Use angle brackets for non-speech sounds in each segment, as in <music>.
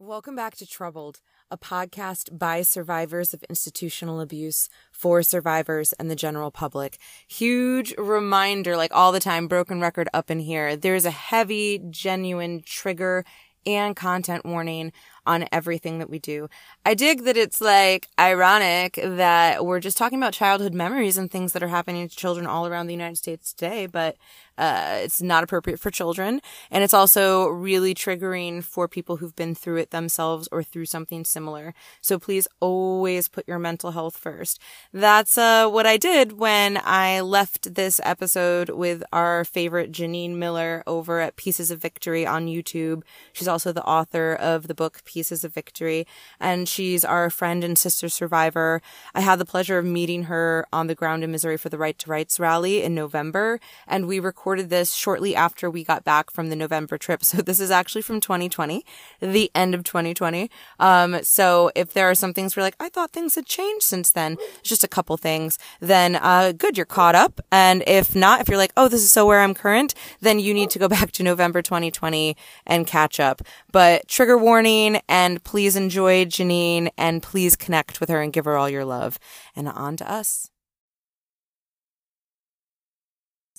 Welcome back to Troubled, a podcast by survivors of institutional abuse for survivors and the general public. Huge reminder, like all the time, broken record up in here. There's a heavy, genuine trigger and content warning on everything that we do. I dig that it's like ironic that we're just talking about childhood memories and things that are happening to children all around the United States today, but uh, it's not appropriate for children. And it's also really triggering for people who've been through it themselves or through something similar. So please always put your mental health first. That's uh, what I did when I left this episode with our favorite Jeneen Miller over at Pieces of Victory on YouTube. She's also the author of the book Pieces of Victory, and she's our friend and sister survivor. I had the pleasure of meeting her on the ground in Missouri for the Right to Rights rally in November, and we recorded recorded this shortly after we got back from the November trip. <laughs> So this is actually from 2020, the end of 2020. Um, so if there are some things where like, I thought things had changed since then, just a couple things, then, uh, good, you're caught up. And if not, if you're like, oh, this is so where I'm current, then you need to go <laughs> back to November 2020 and catch up. But trigger warning and please enjoy Jeneen and please connect with her and give her all your love. And on to us.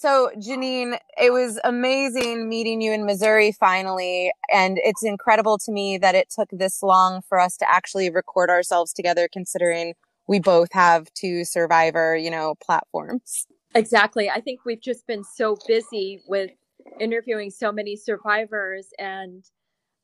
So, Jeneen, it was amazing meeting you in Missouri finally. And it's incredible to me that it took this long for us to actually record ourselves together, considering we both have two survivor, you know, platforms. Exactly. I think we've just been so busy with interviewing so many survivors and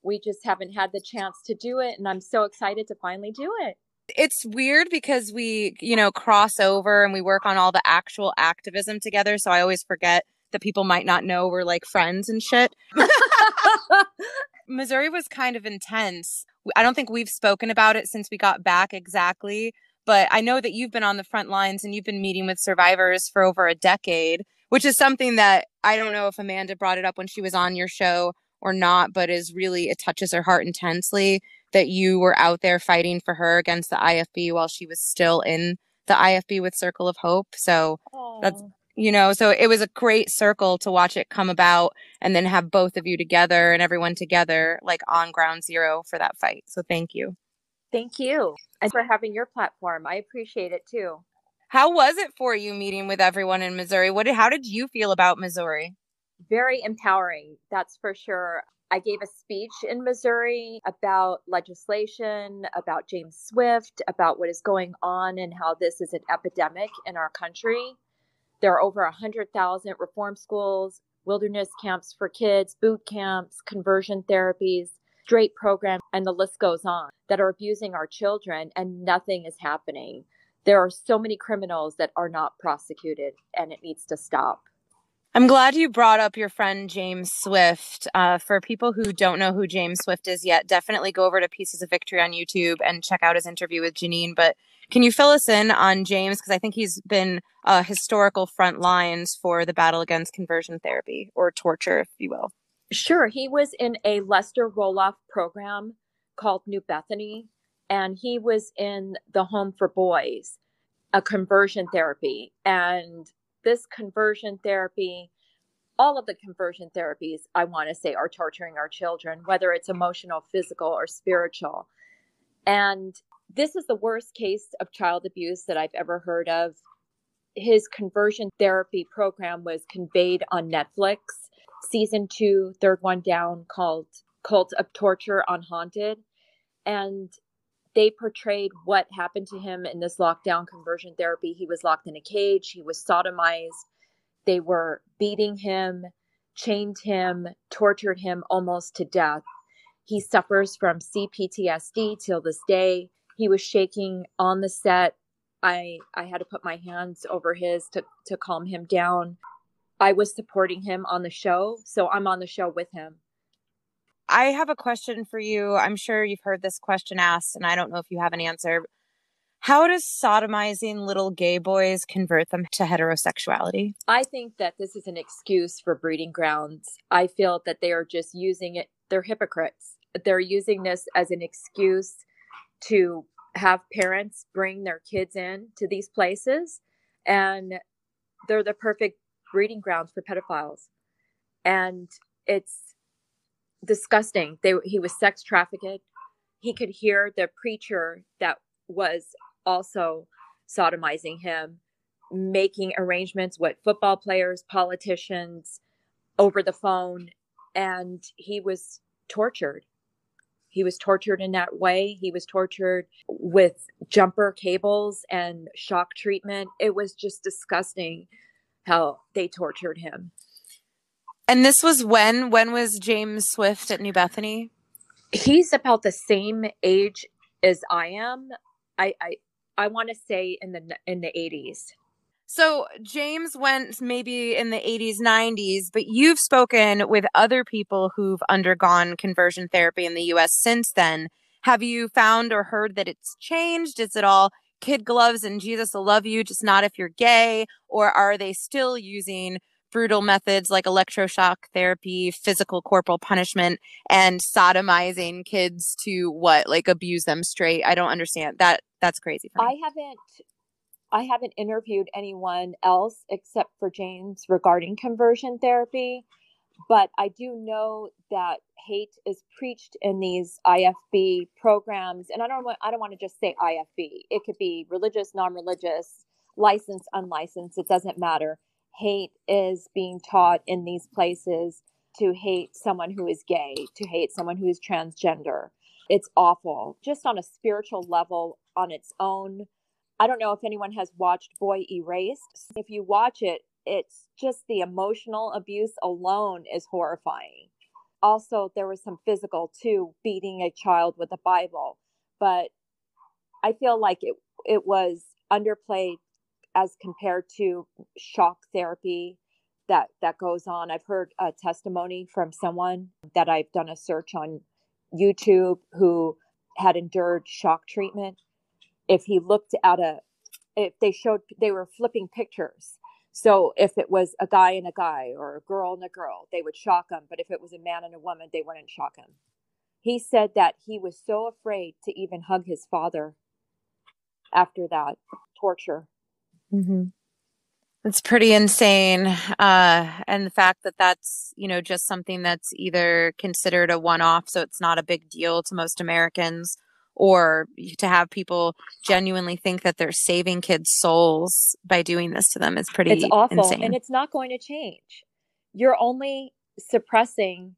we just haven't had the chance to do it. And I'm so excited to finally do it it's weird because we, you know, cross over and we work on all the actual activism together. So I always forget that people might not know we're like friends and shit. <laughs> Missouri was kind of intense. I don't think we've spoken about it since we got back exactly, but I know that you've been on the front lines and you've been meeting with survivors for over a decade, which is something that I don't know if Amanda brought it up when she was on your show or not, but is really, it touches her heart intensely that you were out there fighting for her against the IFB while she was still in the IFB with Circle of Hope. So Aww. that's you know, so it was a great circle to watch it come about and then have both of you together and everyone together like on ground zero for that fight. So thank you. Thank you. And for having your platform. I appreciate it too. How was it for you meeting with everyone in Missouri? What did, how did you feel about Missouri? Very empowering, that's for sure. I gave a speech in Missouri about legislation, about James Swift, about what is going on and how this is an epidemic in our country. There are over 100,000 reform schools, wilderness camps for kids, boot camps, conversion therapies, straight programs, and the list goes on that are abusing our children, and nothing is happening. There are so many criminals that are not prosecuted, and it needs to stop. I'm glad you brought up your friend James Swift. Uh, for people who don't know who James Swift is yet, definitely go over to Pieces of Victory on YouTube and check out his interview with Jeneen. But can you fill us in on James? Because I think he's been a historical front lines for the battle against conversion therapy or torture, if you will. Sure. He was in a Lester Roloff program called New Bethany, and he was in the Home for Boys, a conversion therapy. And this conversion therapy, all of the conversion therapies, I want to say, are torturing our children, whether it's emotional, physical, or spiritual. And this is the worst case of child abuse that I've ever heard of. His conversion therapy program was conveyed on Netflix, season two, third one down, called Cult of Torture on Haunted. And they portrayed what happened to him in this lockdown conversion therapy. He was locked in a cage, he was sodomized, they were beating him, chained him, tortured him almost to death. He suffers from CPTSD till this day. He was shaking on the set. I I had to put my hands over his to to calm him down. I was supporting him on the show, so I'm on the show with him. I have a question for you. I'm sure you've heard this question asked, and I don't know if you have an answer. How does sodomizing little gay boys convert them to heterosexuality? I think that this is an excuse for breeding grounds. I feel that they are just using it, they're hypocrites. They're using this as an excuse to have parents bring their kids in to these places, and they're the perfect breeding grounds for pedophiles. And it's disgusting. They he was sex trafficked. He could hear the preacher that was also sodomizing him making arrangements with football players politicians over the phone and he was tortured. He was tortured in that way. He was tortured with jumper cables and shock treatment. It was just disgusting how they tortured him and this was when when was james swift at new bethany he's about the same age as i am i i, I want to say in the in the 80s so James went maybe in the 80s, 90s, but you've spoken with other people who've undergone conversion therapy in the US since then. Have you found or heard that it's changed? Is it all kid gloves and Jesus will love you, just not if you're gay? Or are they still using brutal methods like electroshock therapy, physical corporal punishment, and sodomizing kids to what? Like abuse them straight? I don't understand. That that's crazy. I haven't I haven't interviewed anyone else except for James regarding conversion therapy, but I do know that hate is preached in these IFB programs, and I don't want I don't want to just say IFB. It could be religious, non-religious, licensed, unlicensed. It doesn't matter. Hate is being taught in these places to hate someone who is gay, to hate someone who is transgender. It's awful, just on a spiritual level on its own I don't know if anyone has watched Boy Erased. If you watch it, it's just the emotional abuse alone is horrifying. Also, there was some physical too, beating a child with a Bible. But I feel like it it was underplayed as compared to shock therapy that that goes on. I've heard a testimony from someone that I've done a search on YouTube who had endured shock treatment. If he looked at a if they showed they were flipping pictures. So if it was a guy and a guy or a girl and a girl they would shock him. But if it was a man and a woman they wouldn't shock him. He said that he was so afraid to even hug his father after that torture mm-hmm. It's pretty insane. Uh, and the fact that that's, you know, just something that's either considered a one off, so it's not a big deal to most Americans, or to have people genuinely think that they're saving kids' souls by doing this to them is pretty it's awful insane. and it's not going to change you're only suppressing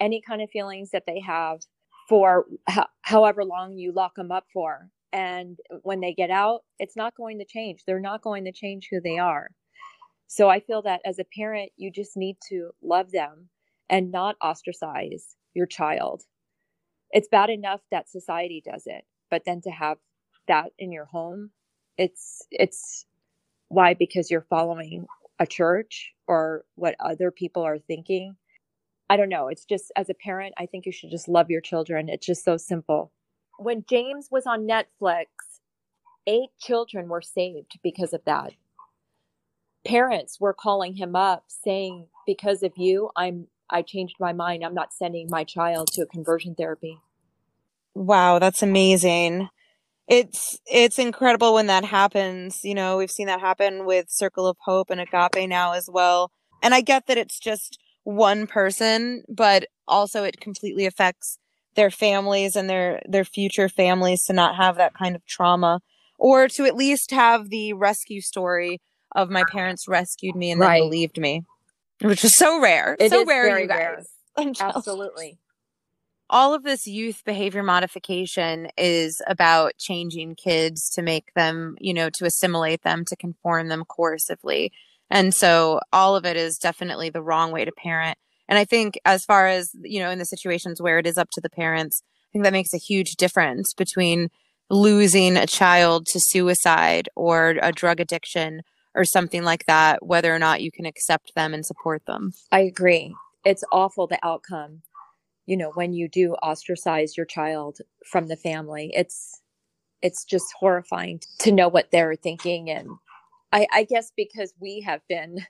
any kind of feelings that they have for ho- however long you lock them up for and when they get out it's not going to change. They're not going to change who they are. So i feel that as a parent you just need to love them and not ostracize your child. It's bad enough that society does it but then to have that in your home it's it's why? Because you're following a church or what other people are thinking? I don't know. It's just as a parent i think you should just love your children. It's just so simple when james was on netflix eight children were saved because of that parents were calling him up saying because of you i'm I changed my mind. I'm not sending my child to a conversion therapy. Wow, that's amazing. It's it's incredible when that happens. You know, we've seen that happen with Circle of Hope and Agape now as well. And I get that it's just one person, but also it completely affects their families and their their future families to not have that kind of trauma or to at least have the rescue story of my parents rescued me and right. then believed me which is so rare. It so rare, you guys. Rare. <laughs> Absolutely. All of this youth behavior modification is about changing kids to make them, you know, to assimilate them, to conform them coercively. And so all of it is definitely the wrong way to parent. And I think as far as, you know, in the situations where it is up to the parents, I think that makes a huge difference between losing a child to suicide or a drug addiction or something like that, whether or not you can accept them and support them. I agree. It's awful the outcome, you know, when you do ostracize your child from the family. It's it's just horrifying to know what they're thinking and I, I guess because we have been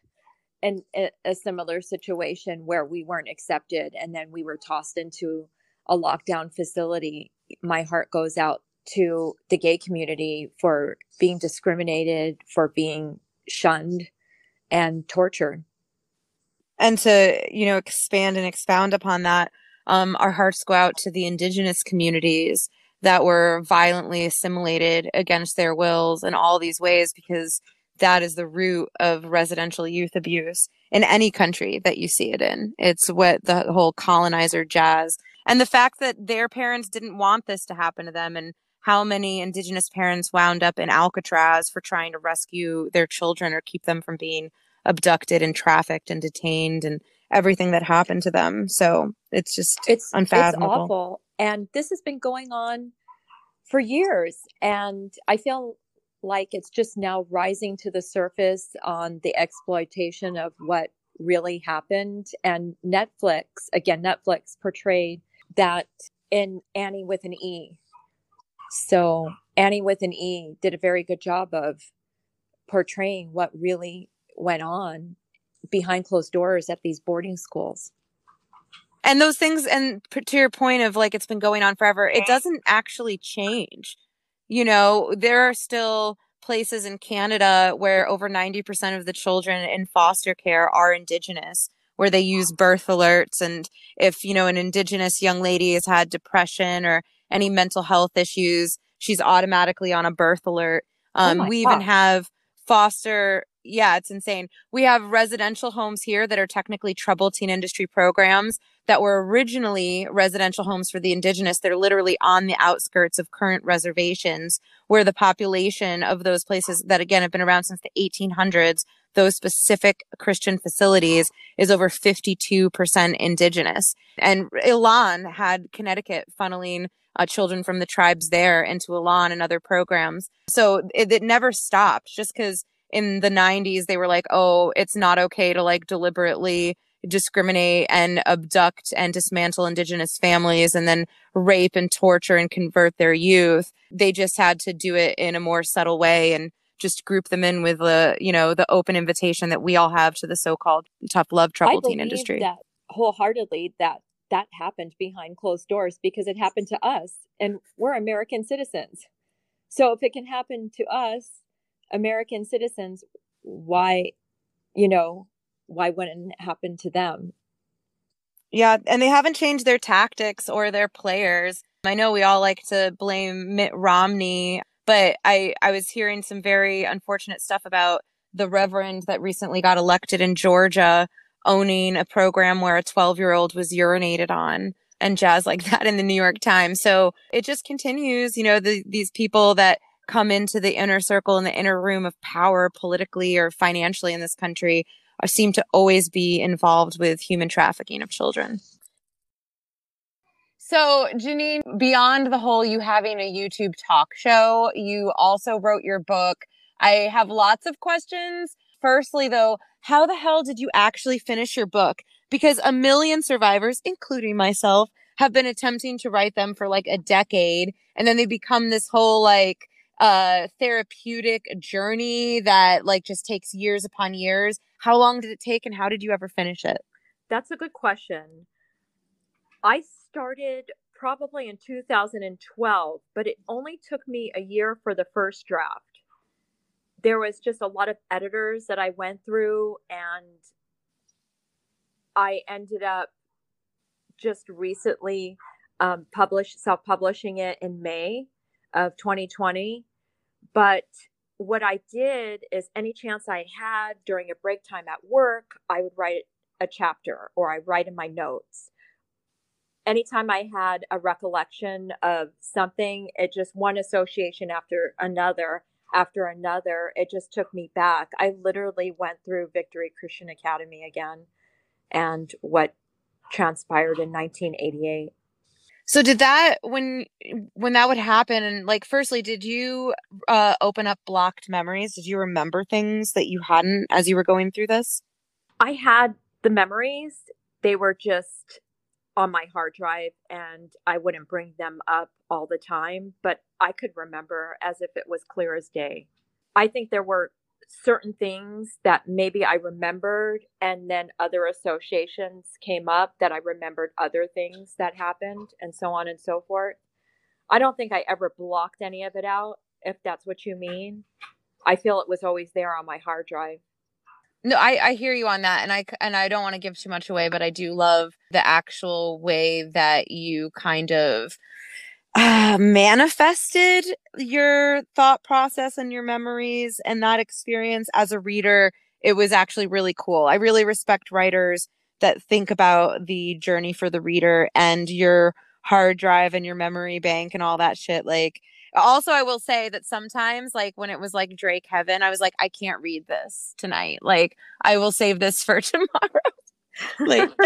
in a, a similar situation where we weren't accepted and then we were tossed into a lockdown facility, my heart goes out to the gay community for being discriminated, for being shunned and tortured. And to, you know, expand and expound upon that, Um, our hearts go out to the indigenous communities that were violently assimilated against their wills in all these ways because that is the root of residential youth abuse in any country that you see it in. It's what the whole colonizer jazz and the fact that their parents didn't want this to happen to them and how many indigenous parents wound up in Alcatraz for trying to rescue their children or keep them from being abducted and trafficked and detained and everything that happened to them. So it's just it's unfathomable. It's awful. And this has been going on for years. And I feel like it's just now rising to the surface on the exploitation of what really happened. And Netflix, again, Netflix portrayed that in Annie with an E. So Annie with an E did a very good job of portraying what really went on behind closed doors at these boarding schools. And those things, and to your point of like it's been going on forever, it doesn't actually change. You know, there are still places in Canada where over 90% of the children in foster care are Indigenous, where they use birth alerts. And if, you know, an Indigenous young lady has had depression or any mental health issues, she's automatically on a birth alert. Oh um, oh we God. even have foster yeah, it's insane. We have residential homes here that are technically troubled teen industry programs that were originally residential homes for the indigenous. They're literally on the outskirts of current reservations where the population of those places that again have been around since the 1800s, those specific Christian facilities is over 52% indigenous. And Elan had Connecticut funneling uh, children from the tribes there into Elan and other programs. So it, it never stopped just because in the 90s they were like oh it's not okay to like deliberately discriminate and abduct and dismantle indigenous families and then rape and torture and convert their youth. They just had to do it in a more subtle way and just group them in with the you know the open invitation that we all have to the so-called tough love trouble teen industry. that wholeheartedly that that happened behind closed doors because it happened to us and we're american citizens. So if it can happen to us American citizens, why, you know, why wouldn't it happen to them? Yeah, and they haven't changed their tactics or their players. I know we all like to blame Mitt Romney, but I I was hearing some very unfortunate stuff about the reverend that recently got elected in Georgia owning a program where a 12-year-old was urinated on and jazz like <laughs> that in the New York Times. So it just continues, you know, the, these people that come into the inner circle and the inner room of power politically or financially in this country seem to always be involved with human trafficking of children. So, Jeneen, beyond the whole you having a YouTube talk show, you also wrote your book. I have lots of questions. Firstly, though, how the hell did you actually finish your book? Because a million survivors, including myself, have been attempting to write them for like a decade. And then they become this whole like a therapeutic journey that like just takes years upon years? How long did it take and how did you ever finish it? That's a good question. I started probably in 2012, but it only took me a year for the first draft. There was just a lot of editors that I went through, and I ended up just recently um, published self-publishing it in May of 2020. But what I did is any chance I had during a break time at work, I would write a chapter or I write in my notes. Anytime I had a recollection of something, it just one association after another after another, it just took me back. I literally went through Victory Christian Academy again and what transpired in 1988. So did that when when that would happen and like firstly did you uh open up blocked memories? Did you remember things that you hadn't as you were going through this? I had the memories. They were just on my hard drive and I wouldn't bring them up all the time, but I could remember as if it was clear as day. I think there were certain things that maybe I remembered, and then other associations came up that I remembered other things that happened, and so on and so forth. I don't think I ever blocked any of it out, if that's what you mean. I feel it was always there on my hard drive. No, I, I hear you on that, and I and I don't want to give too much away, but I do love the actual way that you kind of uh, manifested your thought process and your memories and that experience as a reader. It was actually really cool. I really respect writers that think about the journey for the reader and your hard drive and your memory bank and all that shit. Like also, I will say that sometimes, like when it was like Drake Heaven, I was like, I can't read this tonight. Like, I will save this for <laughs> tomorrow. like, <laughs>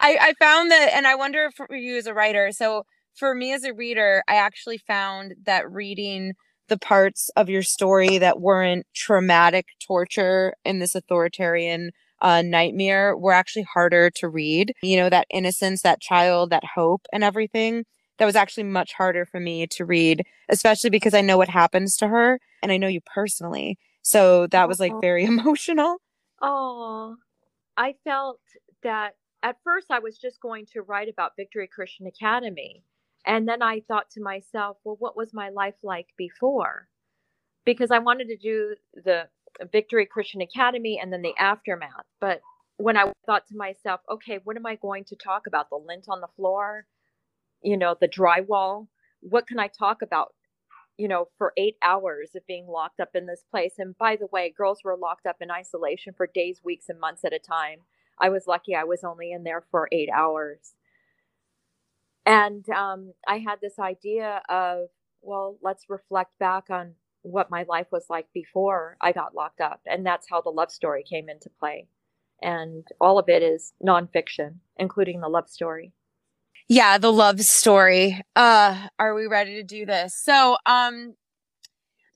I, I found that, and I wonder for you as a writer. So, for me as a reader, I actually found that reading the parts of your story that weren't traumatic torture in this authoritarian uh, nightmare were actually harder to read. You know, that innocence, that child, that hope, and everything that was actually much harder for me to read, especially because I know what happens to her and I know you personally. So that was like very <laughs> emotional. Oh, I felt that at first I was just going to write about Victory Christian Academy. And then I thought to myself, well, what was my life like before? Because I wanted to do the Victory Christian Academy and then the aftermath. But when I thought to myself, okay, what am I going to talk about? The lint on the floor? you know, the drywall. What can I talk about, you know, for eight hours of being locked up in this place? And by the way, girls were locked up in isolation for days, weeks, and months at a time. I was lucky I was only in there for eight hours. And um, I had this idea of, well, let's reflect back on what my life was like before I got locked up. And that's how the love story came into play. And all of it is nonfiction, including the love story. Yeah, the love story. Uh, are we ready to do this? So, um,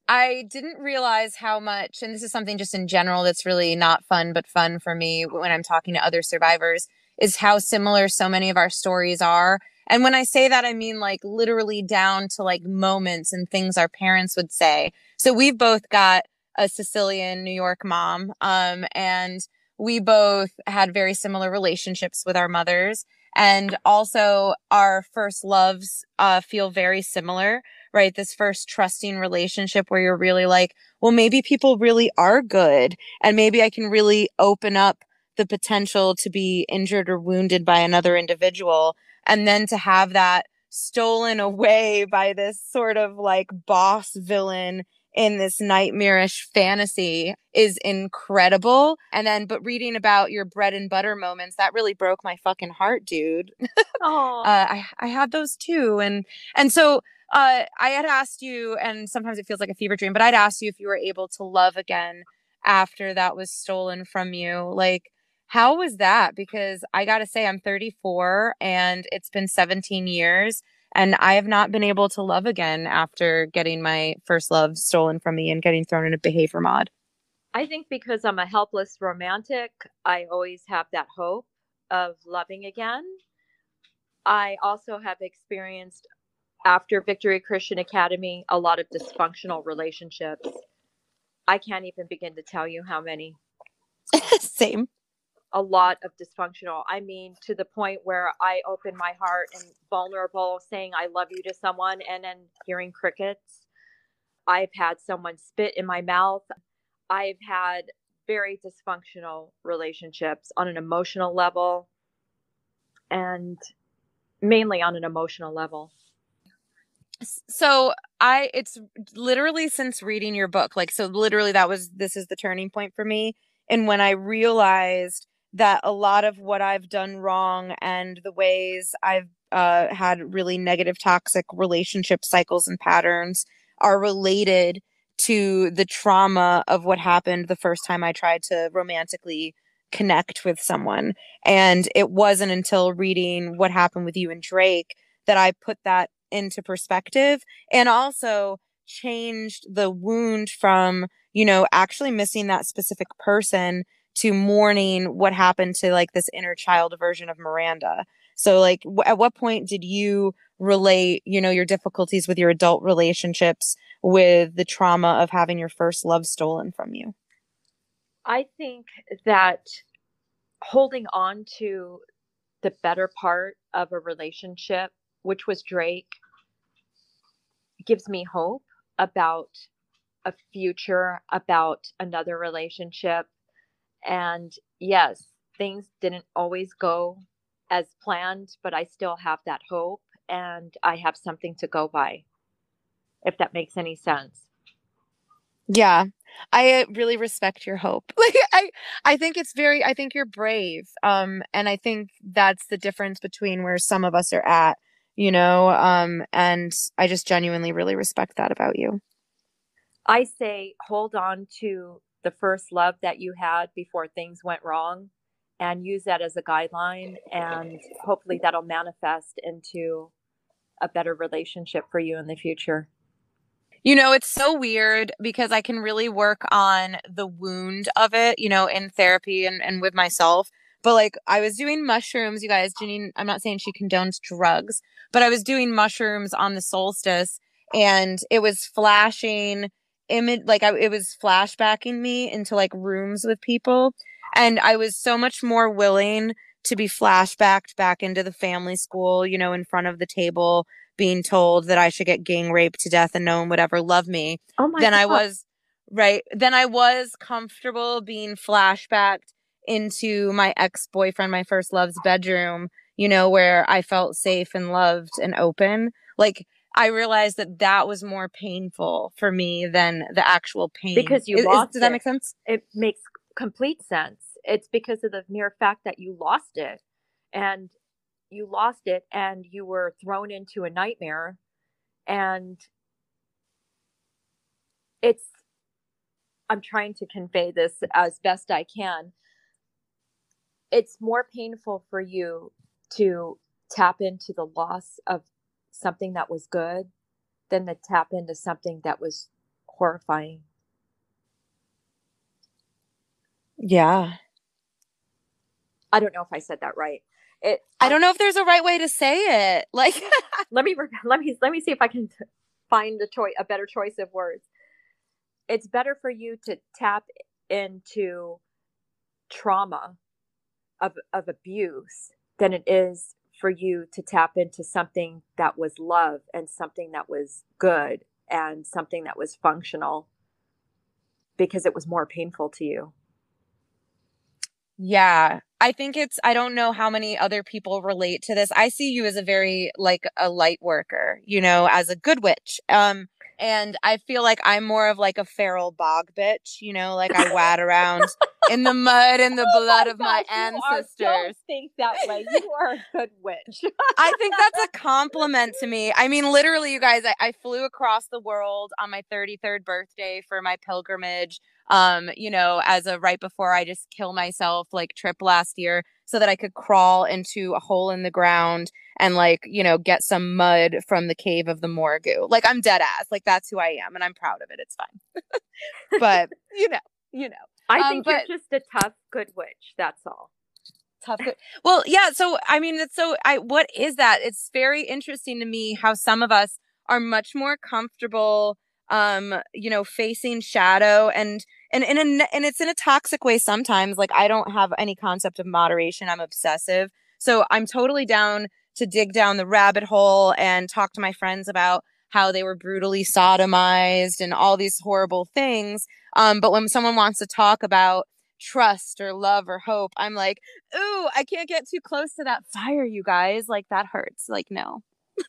I didn't realize how much, and this is something just in general that's really not fun, but fun for me when I'm talking to other survivors, is how similar so many of our stories are. And when I say that, I mean like literally down to like moments and things our parents would say. So we've both got a Sicilian New York mom, um, and we both had very similar relationships with our mothers. And also our first loves uh, feel very similar right? This first trusting relationship where you're really like well maybe people really are good and maybe i can really open up the potential to be injured or wounded by another individual and then to have that stolen away by this sort of like boss villain in this nightmarish fantasy is incredible. And then, but reading about your bread and butter moments, that really broke my fucking heart, dude. <laughs> Oh, uh, I, I had those too. And, and so, uh, I had asked you, and sometimes it feels like a fever dream, but I'd asked you if you were able to love again after that was stolen from you. Like, how was that? Because I gotta say, I'm 34 and it's been 17 years and I have not been able to love again after getting my first love stolen from me and getting thrown in a behavior mod. I think because I'm a helpless romantic, I always have that hope of loving again. I also have experienced after Victory Christian Academy a lot of dysfunctional relationships. I can't even begin to tell you how many. <laughs> Same a lot of dysfunctional. I mean, to the point where I open my heart and vulnerable, saying I love you to someone, and then hearing crickets. I've had someone spit in my mouth. I've had very dysfunctional relationships on an emotional level and mainly on an emotional level. So I it's literally since reading your book like so literally that was this is the turning point for me and when I realized that a lot of what I've done wrong and the ways I've uh, had really negative, toxic relationship cycles and patterns are related to the trauma of what happened the first time I tried to romantically connect with someone. And it wasn't until reading what happened with you and Drake that I put that into perspective and also changed the wound from, you know, actually missing that specific person to mourning what happened to like this inner child version of Miranda. So like w- at what point did you relate, you know, your difficulties with your adult relationships with the trauma of having your first love stolen from you? I think that holding on to the better part of a relationship, which was Drake, gives me hope about a future, about another relationship, And yes, things didn't always go as planned, but I still have that hope and I have something to go by, if that makes any sense. Yeah. I really respect your hope. <laughs> Like I I think it's very I think you're brave. Um and I think that's the difference between where some of us are at, you know, um and I just genuinely really respect that about you. I say hold on to the first love that you had before things went wrong and use that as a guideline and hopefully that'll manifest into a better relationship for you in the future. You know, it's so weird because I can really work on the wound of it, you know, in therapy and, and with myself. But like I was doing mushrooms, you guys, Jeneen, I'm not saying she condones drugs, but I was doing mushrooms on the solstice and it was flashing image like I, it was flashbacking me into like rooms with people and I was so much more willing to be flashbacked back into the family school, you know, in front of the table being told that I should get gang raped to death and no one would ever love me oh my than God. I was right then I was comfortable being flashbacked into my ex-boyfriend my first love's bedroom you know where I felt safe and loved and open like I realized that that was more painful for me than the actual pain because you is, lost is, does that make sense It makes complete sense. It's because of the mere fact that you lost it and you lost it and you were thrown into a nightmare and it's I'm trying to convey this as best I can. It's more painful for you to tap into the loss of something that was good than to tap into something that was horrifying. yeah I don't know if I said that right. It I don't know if there's a right way to say it <laughs> like <laughs> let me let me let me see if I can t- find a choice a better choice of words. It's better for you to tap into trauma of of abuse than it is for you to tap into something that was love and something that was good and something that was functional because it was more painful to you. Yeah, I think it's, I don't know how many other people relate to this. I see you as a very, like, a light worker, you know, as a good witch. Um, and I feel like I'm more of like a feral bog bitch, you know, like I wad <laughs> around in the mud and the Oh blood my of my gosh, are- ancestors. don't think that way. You are a good witch. I think that's a compliment to <laughs> me. I mean, literally, you guys, I, I flew across the world on my 33rd birthday for my pilgrimage. Um, you know, as a right before I just kill myself like trip last year so that I could crawl into a hole in the ground and like, you know, get some mud from the cave of the Morgu. Like I'm dead ass. Like that's who I am and I'm proud of it. It's fine. <laughs> but, you know, you know. I Um, think but- you're just a tough, good witch. That's all. tough good. well yeah so i mean it's so i what is that it's very interesting to me how some of us are much more comfortable um you know facing shadow and and in a and it's in a toxic way sometimes like i don't have any concept of moderation i'm obsessive so i'm totally down to dig down the rabbit hole and talk to my friends about how they were brutally sodomized and all these horrible things um but when someone wants to talk about trust or love or hope i'm like ooh, I can't get too close to that fire, you guys. Like that hurts. Like, no. <laughs>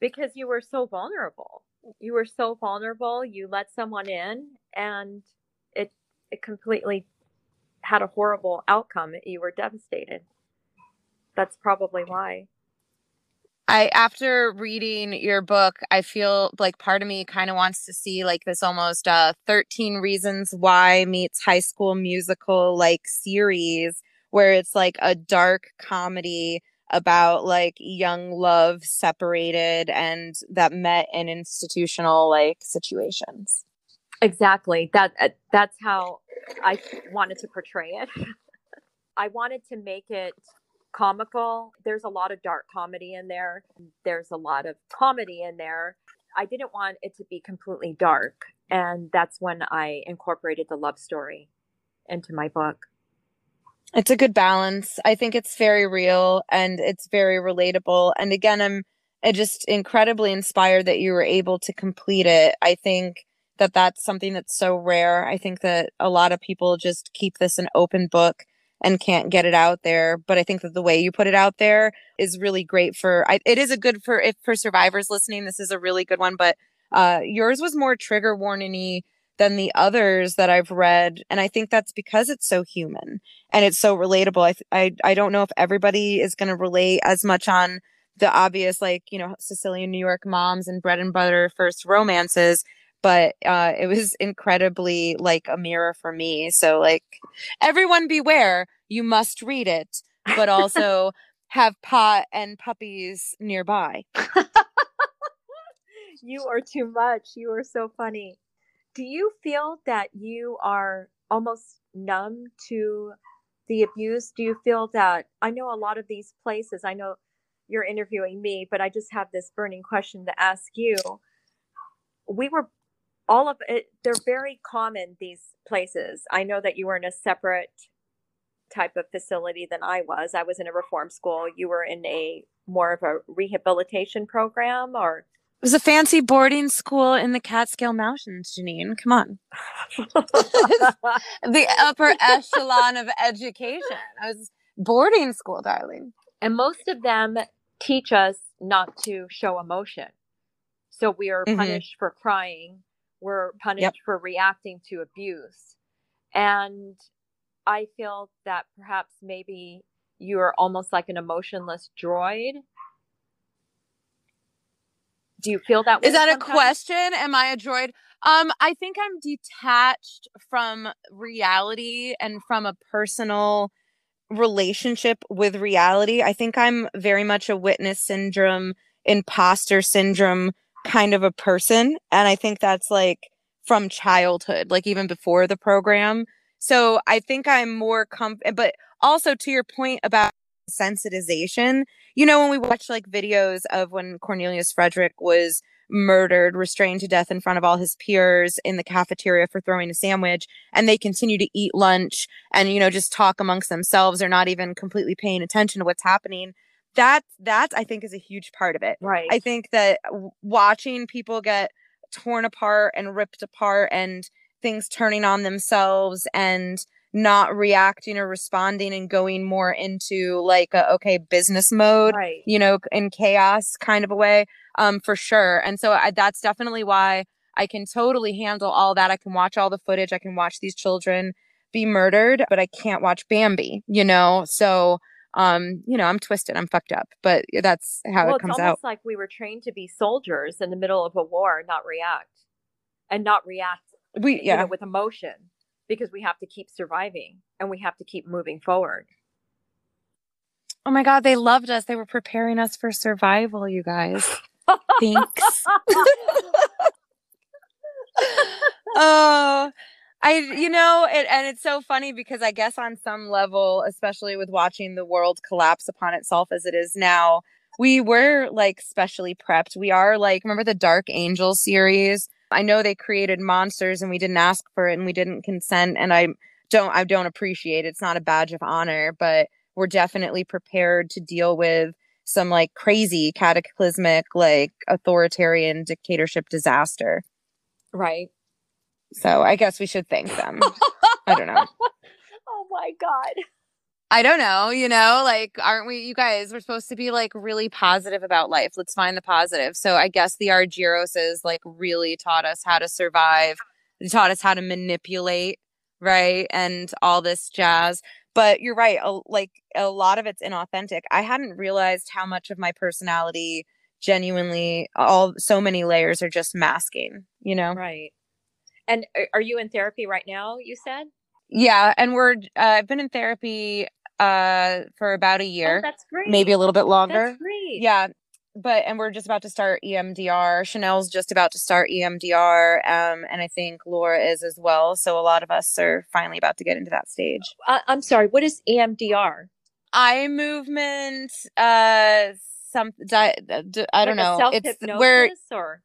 Because you were so vulnerable. You were so vulnerable. You let someone in and it it completely had a horrible outcome. You were devastated. That's probably why. I, after reading your book, I feel like part of me kind of wants to see like this almost uh 13 reasons why meets high school musical like series where it's like a dark comedy about like young love separated and that met in institutional like situations. Exactly. That uh, that's how I wanted to portray it. <laughs> I wanted to make it comical. There's a lot of dark comedy in there. There's a lot of comedy in there. I didn't want it to be completely dark, and that's when I incorporated the love story into my book. It's a good balance. I think it's very real and it's very relatable. And again, I'm just incredibly inspired that you were able to complete it. I think that that's something that's so rare. I think that a lot of people just keep this an open book and can't get it out there. But I think that the way you put it out there is really great for. I, it is a good for if for survivors listening. This is a really good one. But uh, yours was more trigger warningy than the others that I've read, and I think that's because it's so human and it's so relatable. I I I don't know if everybody is going to relate as much on the obvious like you know Sicilian New York moms and bread and butter first romances but uh, it was incredibly like a mirror for me. So like everyone beware, you must read it, but <laughs> also have pot and puppies nearby. <laughs> you are too much. You are so funny. Do you feel that you are almost numb to the abuse? Do you feel that I know a lot of these places, I know you're interviewing me, but I just have this burning question to ask you. We were all of it they're very common these places i know that you were in a separate type of facility than i was i was in a reform school you were in a more of a rehabilitation program or it was a fancy boarding school in the Catskill Mountains, Jeneen. Come on. <laughs> the upper echelon of education. I was boarding school, darling. And most of them teach us not to show emotion. So we are mm-hmm. punished for crying we're punished yep. for reacting to abuse. And I feel that perhaps maybe you're almost like an emotionless droid. Do you feel that Is that sometimes? a question? Am I a droid? Um, I think I'm detached from reality and from a personal relationship with reality. I think I'm very much a witness syndrome, imposter syndrome kind of a person. And I think that's like from childhood, like even before the program. So I think I'm more com but also to your point about sensitization, you know, when we watch like videos of when Cornelius Frederick was murdered, restrained to death in front of all his peers in the cafeteria for throwing a sandwich, and they continue to eat lunch and, you know, just talk amongst themselves. They're not even completely paying attention to what's happening that that I think is a huge part of it. Right. I think that watching people get torn apart and ripped apart and things turning on themselves and not reacting or responding and going more into like a okay business mode right. you know in chaos kind of a way um for sure and so I, that's definitely why i can totally handle all that i can watch all the footage i can watch these children be murdered but i can't watch bambi you know so um you know i'm twisted i'm fucked up but that's how well, it comes it's almost out. like we were trained to be soldiers in the middle of a war not react and not react we yeah know, with emotion because we have to keep surviving and we have to keep moving forward. Oh my god they loved us. They were preparing us for survival you guys. Thanks. <laughs> <laughs> Oh I, you know, it, and it's so funny because I guess on some level, especially with watching the world collapse upon itself as it is now, we were like specially prepped. We are like, remember the Dark Angel series? I know they created monsters and we didn't ask for it and we didn't consent. And I don't, I don't appreciate it. It's not a badge of honor, but we're definitely prepared to deal with some like crazy cataclysmic, like authoritarian dictatorship disaster. Right. So I guess we should thank them. I don't know. <laughs> Oh my God. I don't know, you know, like, aren't we, you guys, we're supposed to be like really positive about life. Let's find the positive. So I guess the Argyroses like really taught us how to survive, they taught us how to manipulate, right? And all this jazz. But you're right, a, like a lot of it's inauthentic. I hadn't realized how much of my personality genuinely, all so many layers are just masking, you know? Right. And are you in therapy right now? You said. Yeah, and we're uh, I've been in therapy uh for about a year. Oh, that's great. Maybe a little bit longer. That's great. Yeah. But and we're just about to start EMDR. Chanel's just about to start EMDR, um, and I think Laura is as well. So a lot of us are finally about to get into that stage. Uh, I'm sorry. What is EMDR? Eye movement. Uh, some. Di- di- I don't like know. It's where or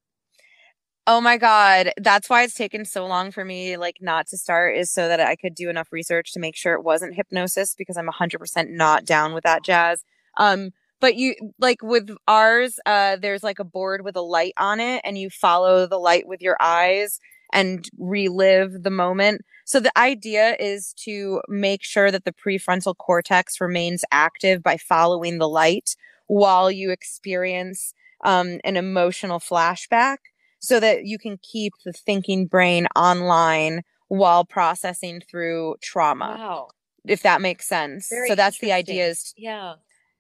Oh my god, that's why it's taken so long for me like not to start is so that I could do enough research to make sure it wasn't hypnosis because I'm 100% not down with that jazz. Um but you like with ours uh there's like a board with a light on it and you follow the light with your eyes and relive the moment. So the idea is to make sure that the prefrontal cortex remains active by following the light while you experience um, an emotional flashback so that you can keep the thinking brain online while processing through trauma. Wow. If that makes sense. Very so that's the idea is Yeah.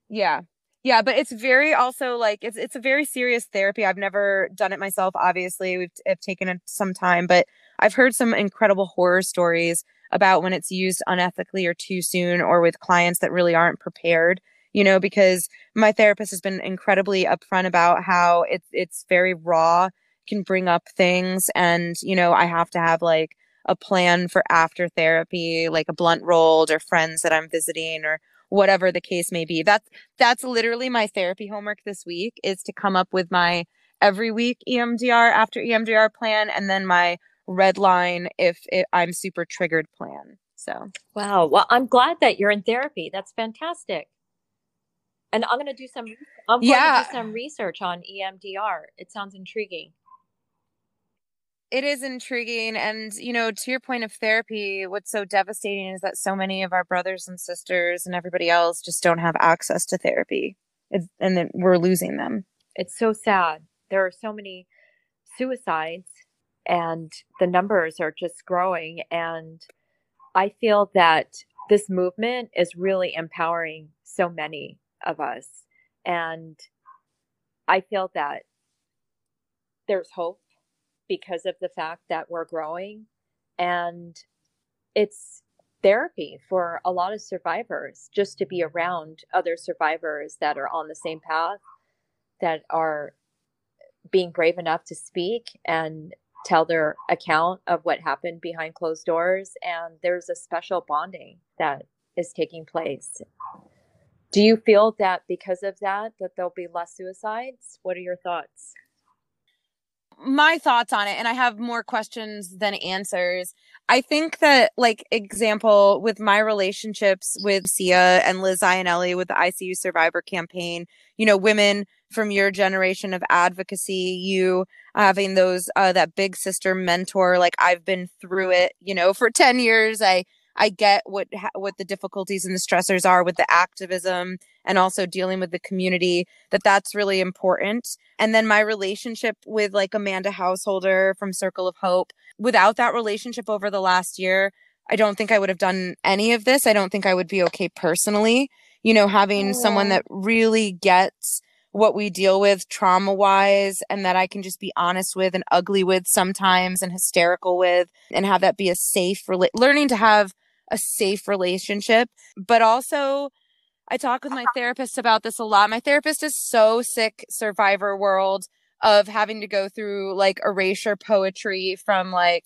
yeah. Yeah, but it's very also like it's it's a very serious therapy. I've never done it myself obviously. We've have taken it some time, but I've heard some incredible horror stories about when it's used unethically or too soon or with clients that really aren't prepared, you know, because my therapist has been incredibly upfront about how it's it's very raw, can bring up things and, you know, I have to have like a plan for after therapy, like a blunt rolled or friends that I'm visiting or whatever the case may be. That's that's literally my therapy homework this week is to come up with my every week EMDR after EMDR plan and then my red line if it, I'm super triggered plan. So, Wow. Well, I'm glad that you're in therapy. That's fantastic. And I'm going to do some I'm going Yeah. to do some research on EMDR. It sounds intriguing. It is intriguing and you know to your point of therapy what's so devastating is that so many of our brothers and sisters and everybody else just don't have access to therapy it's, and we're losing them It's so sad. There are so many suicides and the numbers are just growing and I feel that this movement is really empowering so many of us and I feel that there's hope because of the fact that we're growing and it's therapy for a lot of survivors just to be around other survivors that are on the same path that are being brave enough to speak and tell their account of what happened behind closed doors and there's a special bonding that is taking place. Do you feel that because of that that there'll be less suicides? What are your thoughts my thoughts on it and i have more questions than answers. I think that like example with my relationships with sia and liz Ianelli with the icu survivor campaign you know women from your generation of advocacy you having those uh, that big sister mentor like i've been through it you know for 10 years. I i get what what the difficulties and the stressors are with the activism and also dealing with the community that that's really important and then my relationship with like Amanda Householder from Circle of Hope. Without that relationship over the last year, I don't think I would have done any of this. I don't think I would be okay personally. You know, having someone that really gets what we deal with trauma wise and that I can just be honest with and ugly with sometimes and hysterical with and have that be a safe rela- learning to have a safe relationship, but also I talk with my therapist about this a lot. My therapist is so sick, survivor world, of having to go through like erasure poetry from like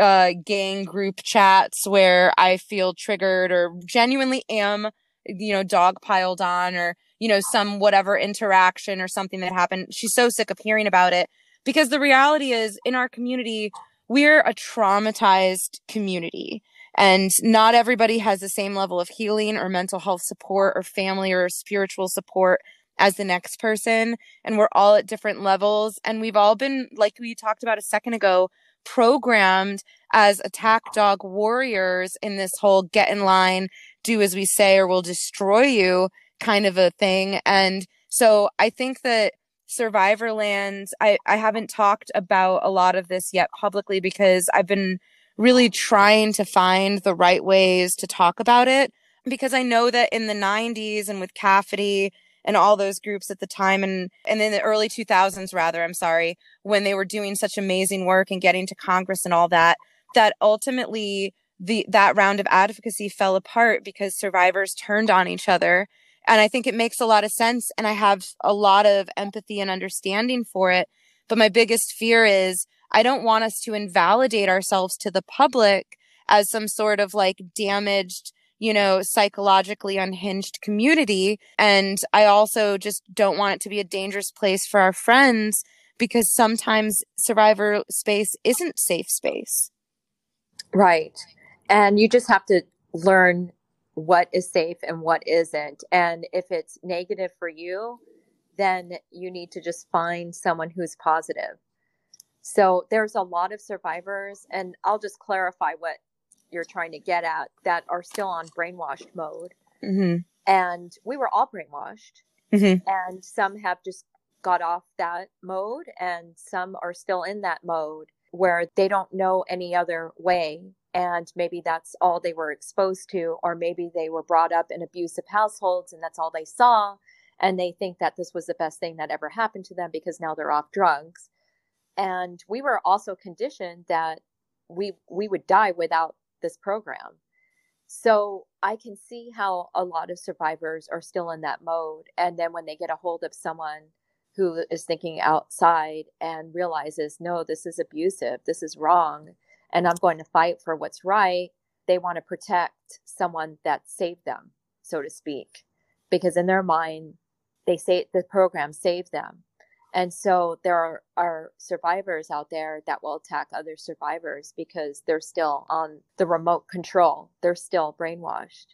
uh, gang group chats where I feel triggered or genuinely am, you know, dog piled on or, you know, some whatever interaction or something that happened. She's so sick of hearing about it because the reality is in our community, we're a traumatized community and not everybody has the same level of healing or mental health support or family or spiritual support as the next person. And we're all at different levels. And we've all been like we talked about a second ago programmed as attack dog warriors in this whole get in line do as we say or we'll destroy you kind of a thing. And so i think that survivorland i i haven't talked about a lot of this yet publicly because i've been really trying to find the right ways to talk about it. Because I know that in the 90s and with CAFETY and all those groups at the time and and in the early 2000s rather I'm sorry when they were doing such amazing work and getting to Congress and all that that ultimately the that round of advocacy fell apart because survivors turned on each other. And I think it makes a lot of sense and I have a lot of empathy and understanding for it. But my biggest fear is I don't want us to invalidate ourselves to the public as some sort of like damaged, you know, psychologically unhinged community. And I also just don't want it to be a dangerous place for our friends because sometimes survivor space isn't safe space. Right. And you just have to learn what is safe and what isn't. And if it's negative for you, then you need to just find someone who's positive. So there's a lot of survivors, and I'll just clarify what you're trying to get at that are still on brainwashed mode. Mm-hmm. And we were all brainwashed, Mm-hmm. and some have just got off that mode, and some are still in that mode where they don't know any other way. And maybe that's all they were exposed to, or maybe they were brought up in abusive households and that's all they saw. And they think that this was the best thing that ever happened to them because now they're off drugs. And we were also conditioned that we we would die without this program. So I can see how a lot of survivors are still in that mode. And then when they get a hold of someone who is thinking outside and realizes, no, this is abusive, this is wrong, and I'm going to fight for what's right, they want to protect someone that saved them, so to speak. Because in their mind, they say the program saved them. And so there are, are survivors out there that will attack other survivors because they're still on the remote control. They're still brainwashed.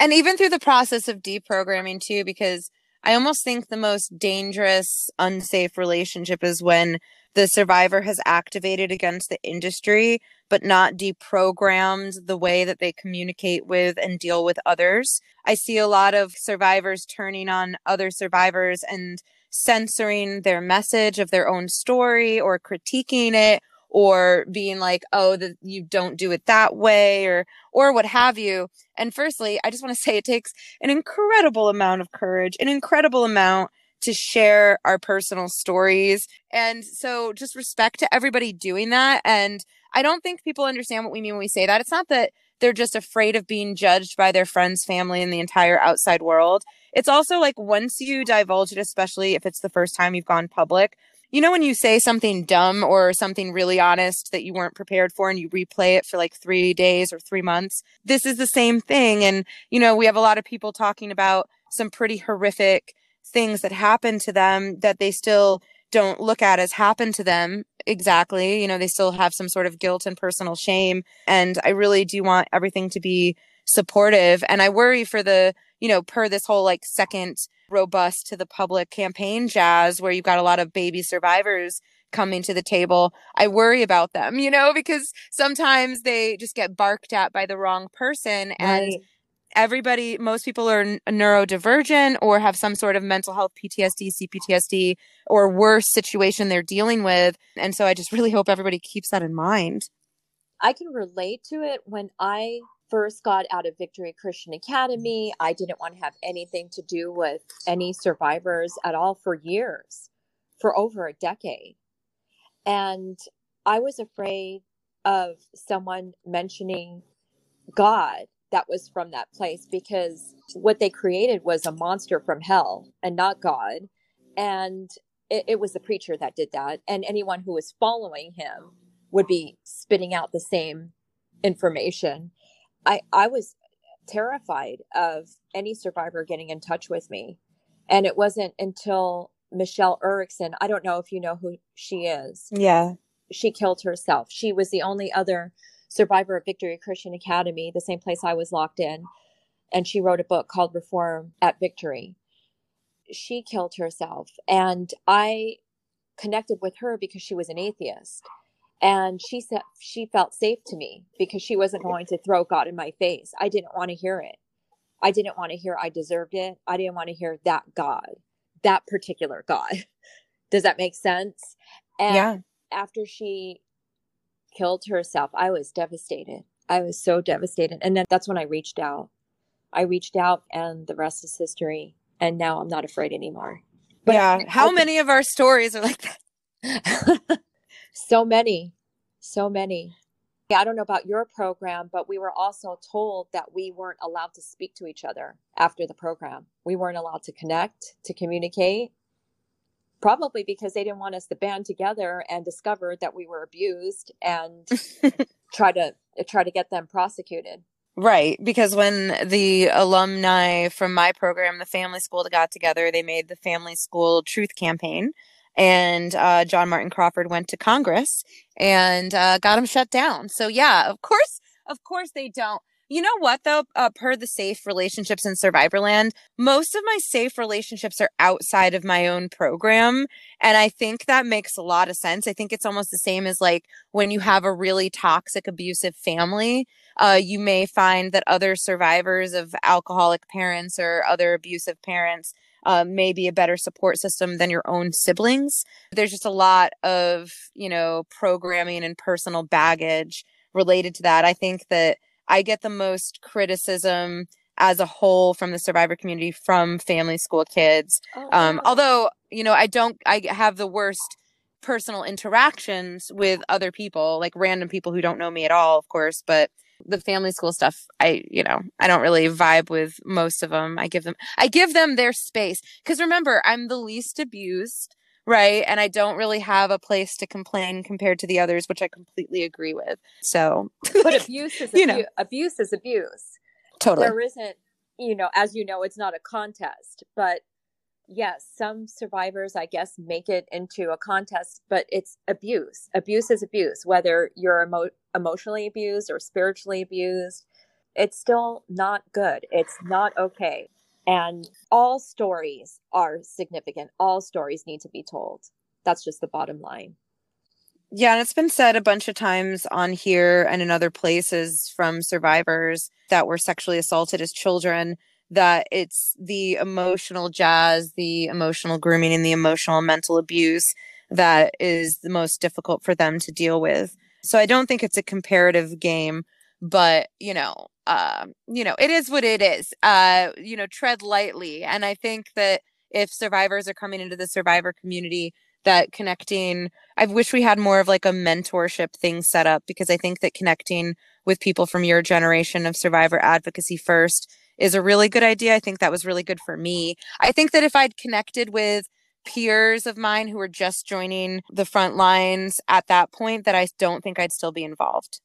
And even through the process of deprogramming too, because I almost think the most dangerous, unsafe relationship is when the survivor has activated against the industry, but not deprogrammed the way that they communicate with and deal with others. I see a lot of survivors turning on other survivors and censoring their message of their own story or critiquing it or being like oh that you don't do it that way or or what have you. And firstly i just want to <laughs> say it takes an incredible amount of courage an incredible amount to share our personal stories. And so just respect to everybody doing that. And i don't think people understand what we mean when we say that. It's not that they're just afraid of being judged by their friends family and the entire outside world it's also like once you divulge it, especially if it's the first time you've gone public, you know, when you say something dumb or something really honest that you weren't prepared for and you replay it for like three days or three months, this is the same thing. And, you know, we have a lot of people talking about some pretty horrific things that happen to them that they still don't look at as happened to them exactly. You know, they still have some sort of guilt and personal shame. And I really do want everything to be supportive. And I worry for the, you know, per this whole like second robust to the public campaign jazz where you've got a lot of baby survivors coming to the table. I worry about them, you know, because sometimes they just get barked at by the wrong person and Right. everybody most people are neurodivergent or have some sort of mental health PTSD, CPTSD or worse situation they're dealing with. And so I just really hope everybody keeps that in mind. I can relate to it when I first got out of Victory Christian mm-hmm. Academy. I didn't want to have anything to do with any survivors at all for years, for over a decade. And I was afraid of someone mentioning God that was from that place because what they created was a monster from hell and not God. And it, it was the preacher that did that. And anyone who was following him would be spitting out the same information. I, I was terrified of any survivor getting in touch with me. And it wasn't until Michele Ulriksen, I don't know if you know who she is, Yeah. she killed herself. She was the only other survivor of Victory Christian Academy, the same place I was locked in. And she wrote a book called Reform at Victory. She killed herself. And I connected with her because she was an atheist. And she said she felt safe to me because she wasn't going to throw God in my face. I didn't want to hear it. I didn't want to hear I deserved it. I didn't want to hear that God, that particular God. <laughs> Does that make sense? And yeah. after she killed herself, I was devastated. I was so devastated. And then that's when I reached out. I reached out, and the rest is history. And now I'm not afraid anymore. But yeah. How many of our stories are like that? <laughs> so many, so many. Yeah, I don't know about your program, but we were also told that we weren't allowed to speak to each other after the program. We weren't allowed to connect, to communicate, probably because they didn't want us to band together and discover that we were abused and <laughs> try to try to get them prosecuted. Right, because when the alumni from my program, the family school, got together, they made the family school truth campaign, and uh, John Martin Crawford went to Congress and uh, got him shut down. So yeah, of course, of course they don't. You know what though? Uh, per the safe relationships in Survivorland, most of my safe relationships are outside of my own program. And I think that makes a lot of sense. I think it's almost the same as like when you have a really toxic, abusive family. Uh, you may find that other survivors of alcoholic parents or other abusive parents uh, may be a better support system than your own siblings. There's just a lot of, you know, programming and personal baggage related to that. I think that I get the most criticism as a whole from the survivor community from family school kids. Oh, um, although, you know, I don't, I have the worst personal interactions with other people, like random people who don't know me at all, of course, but the family school stuff, I, you know, I don't really vibe with most of them. I give them, I give them their space. Cause remember, I'm the least abused right? And I don't really have a place to complain compared to the others, which I completely agree with. So, <laughs> but <laughs> abuse is you abu- know. abuse is abuse. Totally, there isn't, you know, as you know, it's not a contest, but yes, some survivors, I guess, make it into a contest, but it's abuse. Abuse is abuse, whether you're emo- emotionally abused or spiritually abused. It's still not good. It's not okay. And all stories are significant. All stories need to be told. That's just the bottom line. Yeah, and it's been said a bunch of times on here and in other places from survivors that were sexually assaulted as children that it's the emotional jazz, the emotional grooming, and the emotional mental abuse that is the most difficult for them to deal with. So I don't think it's a comparative game, but you know, uh, you know, it is what it is. Uh, you know, tread lightly. And I think that if survivors are coming into the survivor community, that connecting, I wish we had more of like a mentorship thing set up because I think that connecting with people from your generation of survivor advocacy first is a really good idea. I think that was really good for me. I think that if I'd connected with peers of mine who were just joining the front lines at that point, that I don't think I'd still be involved.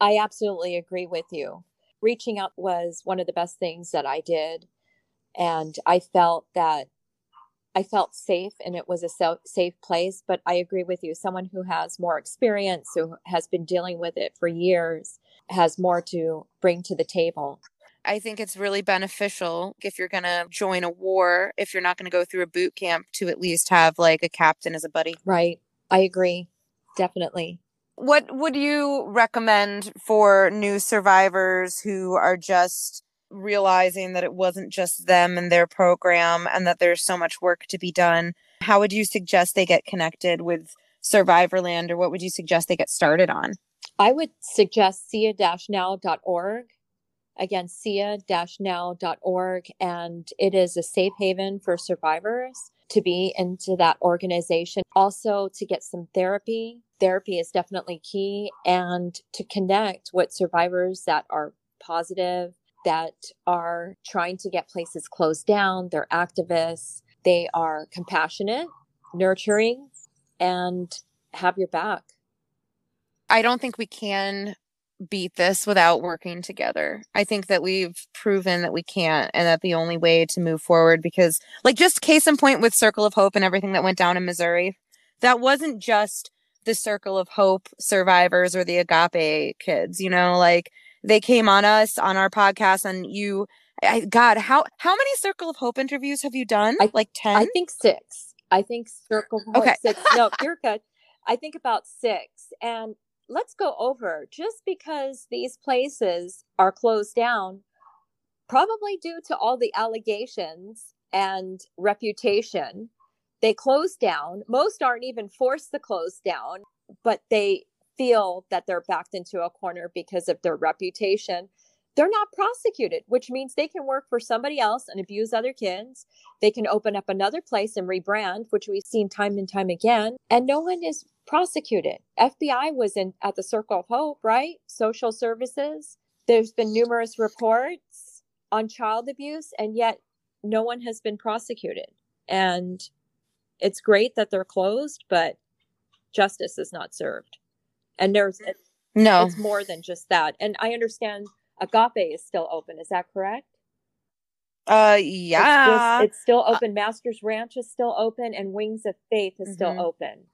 I absolutely agree with you. Reaching out was one of the best things that I did. And I felt that I felt safe and it was a safe place. But I agree with you. Someone who has more experience, who has been dealing with it for years, has more to bring to the table. I think it's really beneficial if you're going to join a war, if you're not going to go through a boot camp, to at least have like a captain as a buddy. Right. I agree. Definitely. What would you recommend for new survivors who are just realizing that it wasn't just them and their program and that there's so much work to be done? How would you suggest they get connected with Survivorland or what would you suggest they get started on? I would suggest sia-now.org. Again, sia-now.org. And it is a safe haven for survivors to be into that organization. Also, to get some therapy. Therapy is definitely key and to connect with survivors that are positive, that are trying to get places closed down. They're activists, they are compassionate, nurturing, and have your back. I don't think we can beat this without working together. I think that we've proven that we can't and that the only way to move forward because like just case in point with Circle of Hope and everything that went down in Missouri, that wasn't just the Circle of Hope survivors or the Agape kids, you know, like they came on us on our podcast and you I, God, how how many Circle of Hope interviews have you done? I, like 10? I think 6. I think Circle of Hope okay. 6. No, <laughs> you're good. I think about 6 and let's go over just because these places are closed down, probably due to all the allegations and reputation. They close down. Most aren't even forced to close down, but they feel that they're backed into a corner because of their reputation. They're not prosecuted, which means they can work for somebody else and abuse other kids. They can open up another place and rebrand, which we've seen time and time again, and no one is prosecuted. FBI was in at the Circle of Hope, right? Social services. There's been numerous reports on child abuse, and yet no one has been prosecuted. And it's great that they're closed, but justice is not served. And there's no, it's more than just that. And I understand Agape is still open. Is that correct? Uh, yeah, it's, it's still uh open. Uh, Masters Ranch is still open, and Wings of Faith is mm-hmm. still open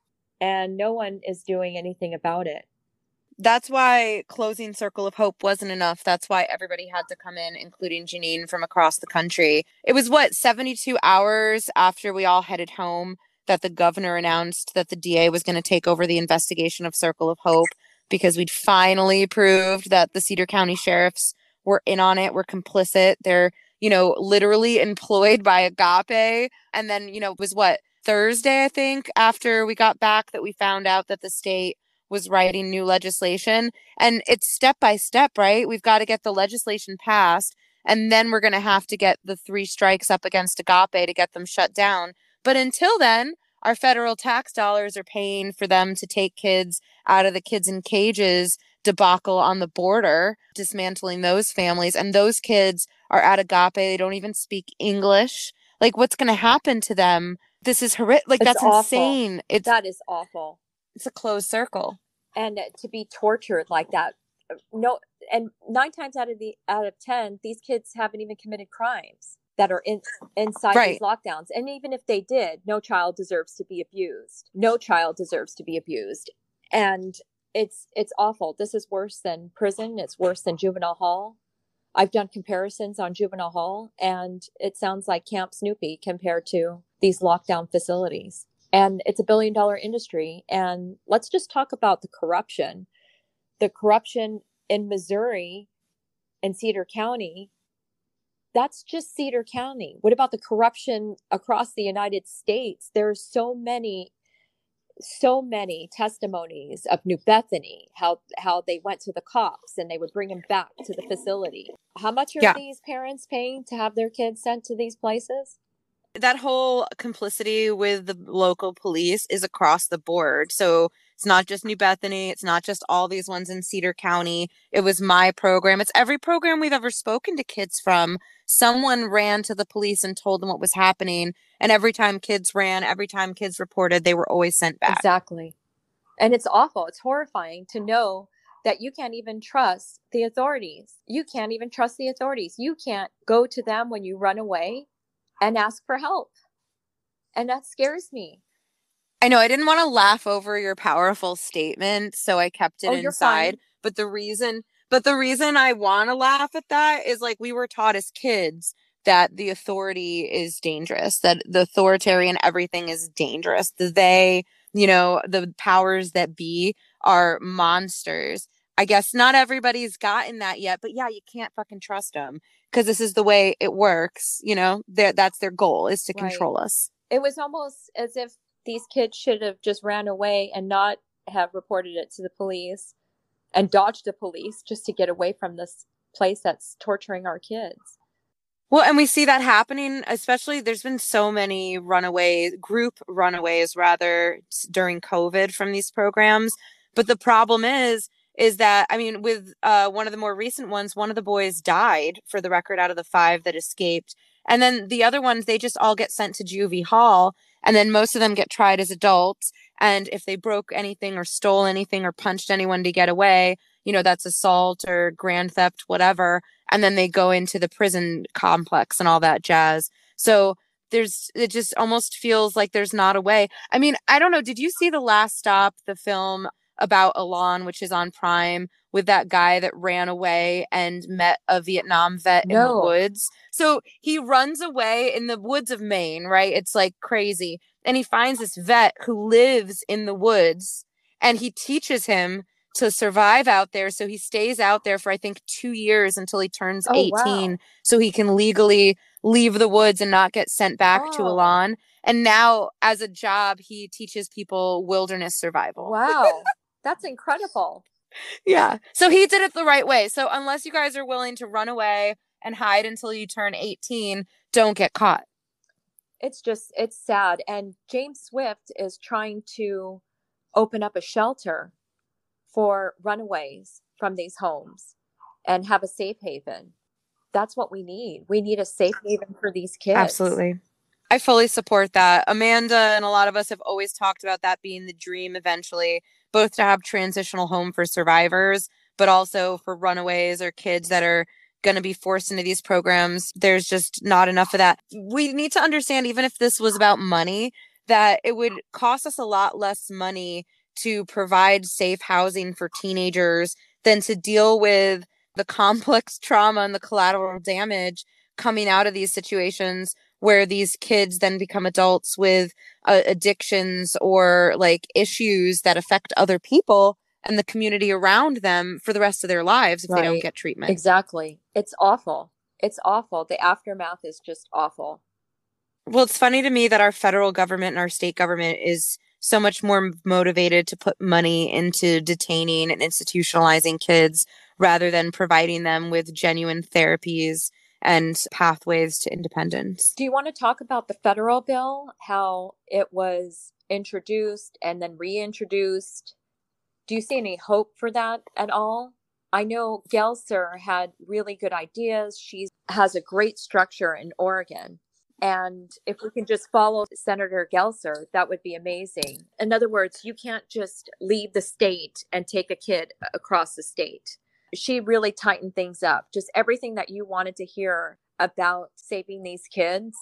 and no one is doing anything about it. That's why closing Circle of Hope wasn't enough. That's why everybody had to come in, including Jeneen from across the country. It was what, 72 hours after we all headed home that the governor announced that the DA was going to take over the investigation of Circle of Hope because we'd finally proved that the Cedar County sheriffs were in on it, were complicit. They're, you know, literally employed by Agape. And then, you know, it was what, Thursday, I think, after we got back that we found out that the state was writing new legislation. And it's step by step, right? We've got to get the legislation passed. And then we're going to have to get the three strikes up against Agape to get them shut down. But until then, our federal tax dollars are paying for them to take kids out of the kids in cages debacle on the border, dismantling those families. And those kids are at Agape. They don't even speak English. Like, what's going to happen to them? This is horrific. Like, it's that's awful. insane. It's, that is awful. It's a closed circle. And to be tortured like that, no, and nine times out of the out of ten, these kids haven't even committed crimes that are in inside right. these lockdowns. And even if they did, no child deserves to be abused. No child deserves to be abused. And it's it's awful. This is worse than prison. It's worse than juvenile hall. I've done comparisons on juvenile hall and it sounds like Camp Snoopy compared to these lockdown facilities. And it's a billion dollar industry. And let's just talk about the corruption. The corruption in Missouri and Cedar County that's just Cedar County. What about the corruption across the United States? There are so many so many testimonies of New Bethany, how how they went to the cops and they would bring them back to the facility. How much are yeah. these parents paying to have their kids sent to these places? That whole complicity with the local police is across the board. So it's not just New Bethany. It's not just all these ones in Cedar County. It was my program. It's every program we've ever spoken to kids from. Someone ran to the police and told them what was happening. And every time kids ran, every time kids reported, they were always sent back. Exactly. And it's awful. It's horrifying to know that you can't even trust the authorities. You can't even trust the authorities. You can't go to them when you run away and ask for help. And that scares me I know I didn't want to laugh over your powerful statement, so I kept it oh, inside. But the reason but the reason I want to laugh at that is like we were taught as kids that the authority is dangerous, that the authoritarian everything is dangerous. They, you know, the powers that be are monsters. I guess not everybody's gotten that yet, but yeah, you can't fucking trust them because this is the way it works. You know, that's their goal is to right. control us. It was almost as if these kids should have just ran away and not have reported it to the police and dodged the police just to get away from this place that's torturing our kids. Well, and we see that happening, especially there's been so many runaways, group runaways rather, during COVID from these programs. But the problem is, is that, I mean, with uh, one of the more recent ones, one of the boys died for the record out of the five that escaped. And then the other ones, they just all get sent to juvie hall and then most of them get tried as adults. And if they broke anything or stole anything or punched anyone to get away you know that's assault or grand theft whatever. And then they go into the prison complex and all that jazz. So there's it just almost feels like there's not a way. I mean i don't know. Did you see the last stop the film about Elan, which is on Prime, with that guy that ran away and met a Vietnam vet no. in the woods. So he runs away in the woods of Maine, right? It's like crazy. And he finds this vet who lives in the woods and he teaches him to survive out there. So he stays out there for, I think, two years until he turns oh, 18 wow. so he can legally leave the woods and not get sent back oh. to Elan. And now, as a job, he teaches people wilderness survival. Wow. <laughs> That's incredible. Yeah. So he did it the right way. So unless you guys are willing to run away and hide until you turn 18, don't get caught. It's just, it's sad. And James Swift is trying to open up a shelter for runaways from these homes and have a safe haven. That's what we need. We need a safe haven for these kids. Absolutely. I fully support that. Amanda and a lot of us have always talked about that being the dream eventually both to have transitional home for survivors, but also for runaways or kids that are going to be forced into these programs. There's just not enough of that. We need to understand, even if this was about money, that it would cost us a lot less money to provide safe housing for teenagers than to deal with the <laughs> complex trauma and the collateral damage coming out of these situations where these kids then become adults with uh, addictions or like issues that affect other people and the community around them for the rest of their lives if right. they don't get treatment. Exactly. It's awful. It's awful. The aftermath is just awful. Well, it's funny to me that our federal government and our state government is so much more motivated to put money into detaining and institutionalizing kids rather than providing them with genuine therapies and pathways to independence. Do you want to talk about the federal bill, how it was introduced and then reintroduced? Do you see any hope for that at all? I know Gelser had really good ideas. She has a great structure in Oregon. And if we can just follow Senator Gelser, that would be amazing. In other words, you can't just leave the state and take a kid across the state she really tightened things up. Just everything that you wanted to hear about saving these kids,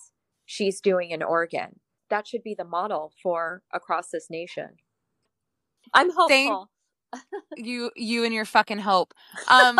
she's doing in Oregon. That should be the model for across this nation. I'm hopeful. Thank you you and your fucking hope. Um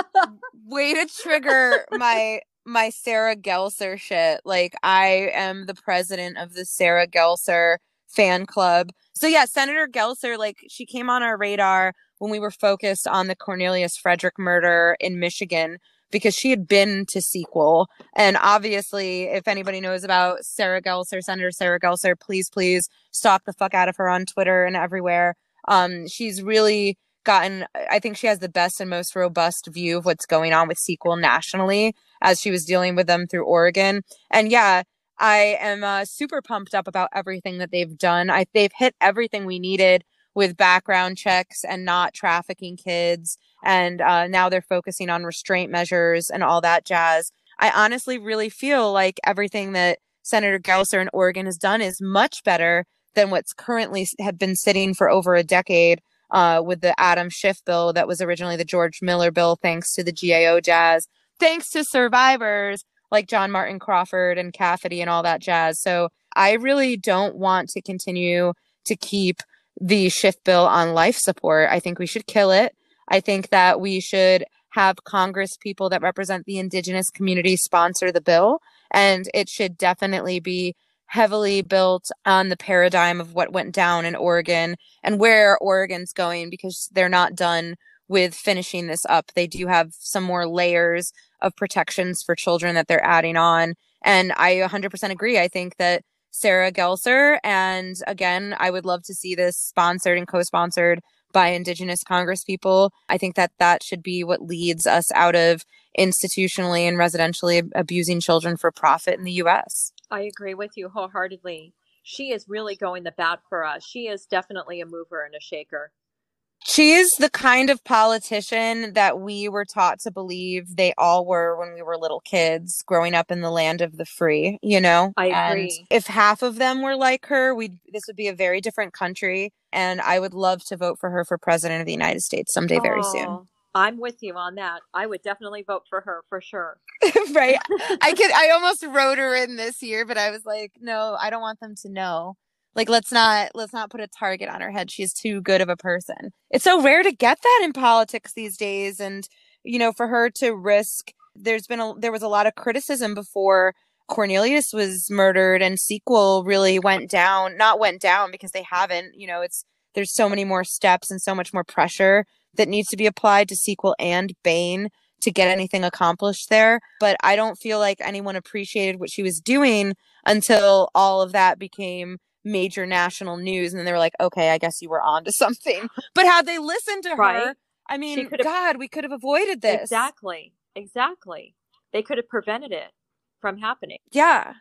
<laughs> way to trigger my my Sara Gelser shit. Like I am the president of the Sara Gelser fan club. So yeah, Senator Gelser, like she came on our radar when we were focused on the Cornelius Frederick murder in Michigan because she had been to Sequel. And obviously, if anybody knows about Sara Gelser, Senator Sara Gelser, please, please stalk the fuck out of her on Twitter and everywhere. Um, she's really gotten, I think she has the best and most robust view of what's going on with Sequel nationally as she was dealing with them through Oregon. And yeah, I am uh, super pumped up about everything that they've done. I, they've hit everything we needed with background checks and not trafficking kids. And uh, now they're focusing on restraint measures and all that jazz. I honestly really feel like everything that Senator Gelser in Oregon has done is much better than what's currently have been sitting for over a decade uh, with the Adam Schiff bill that was originally the George Miller bill, thanks to the GAO jazz, thanks to survivors like John Martin Crawford and CAFETY and all that jazz. So I really don't want to continue to keep the Schiff bill on life support. I think we should kill it. I think that we should have Congress people that represent the indigenous community sponsor the bill. And it should definitely be heavily built on the paradigm of what went down in Oregon and where Oregon's going because they're not done with finishing this up. They do have some more layers of protections for children that they're adding on. And I 100% agree. I think that Sara Gelser. And again, I would love to see this sponsored and co sponsored by Indigenous Congress people. I think that that should be what leads us out of institutionally and residentially abusing children for profit in the US. I agree with you wholeheartedly. She is really going the bat for us. She is definitely a mover and a shaker. She's the kind of politician that we were taught to believe they all were when we were little kids growing up in the land of the free, you know? I agree. And if half of them were like her, we this would be a very different country and I would love to vote for her for president of the United States someday very soon. I'm with you on that. I would definitely vote for her for sure. <laughs> right. I could I almost wrote her in this year, but I was like, no, I don't want them to know like let's not let's not put a target on her head. She's too good of a person. It's so rare to get that in politics these days. And you know for her to risk there's been a there was a lot of criticism before cornelius was murdered and sequel really went down not went down because they haven't you know it's there's so many more steps and so much more pressure that needs to be applied to sequel and bain to get anything accomplished there. But i don't feel like anyone appreciated what she was doing until all of that became major national news and then they were like okay i guess you were on to <laughs> something. But had they listened to right. her i mean god we could have avoided this. Exactly. Exactly. They could have prevented it from happening. Yeah.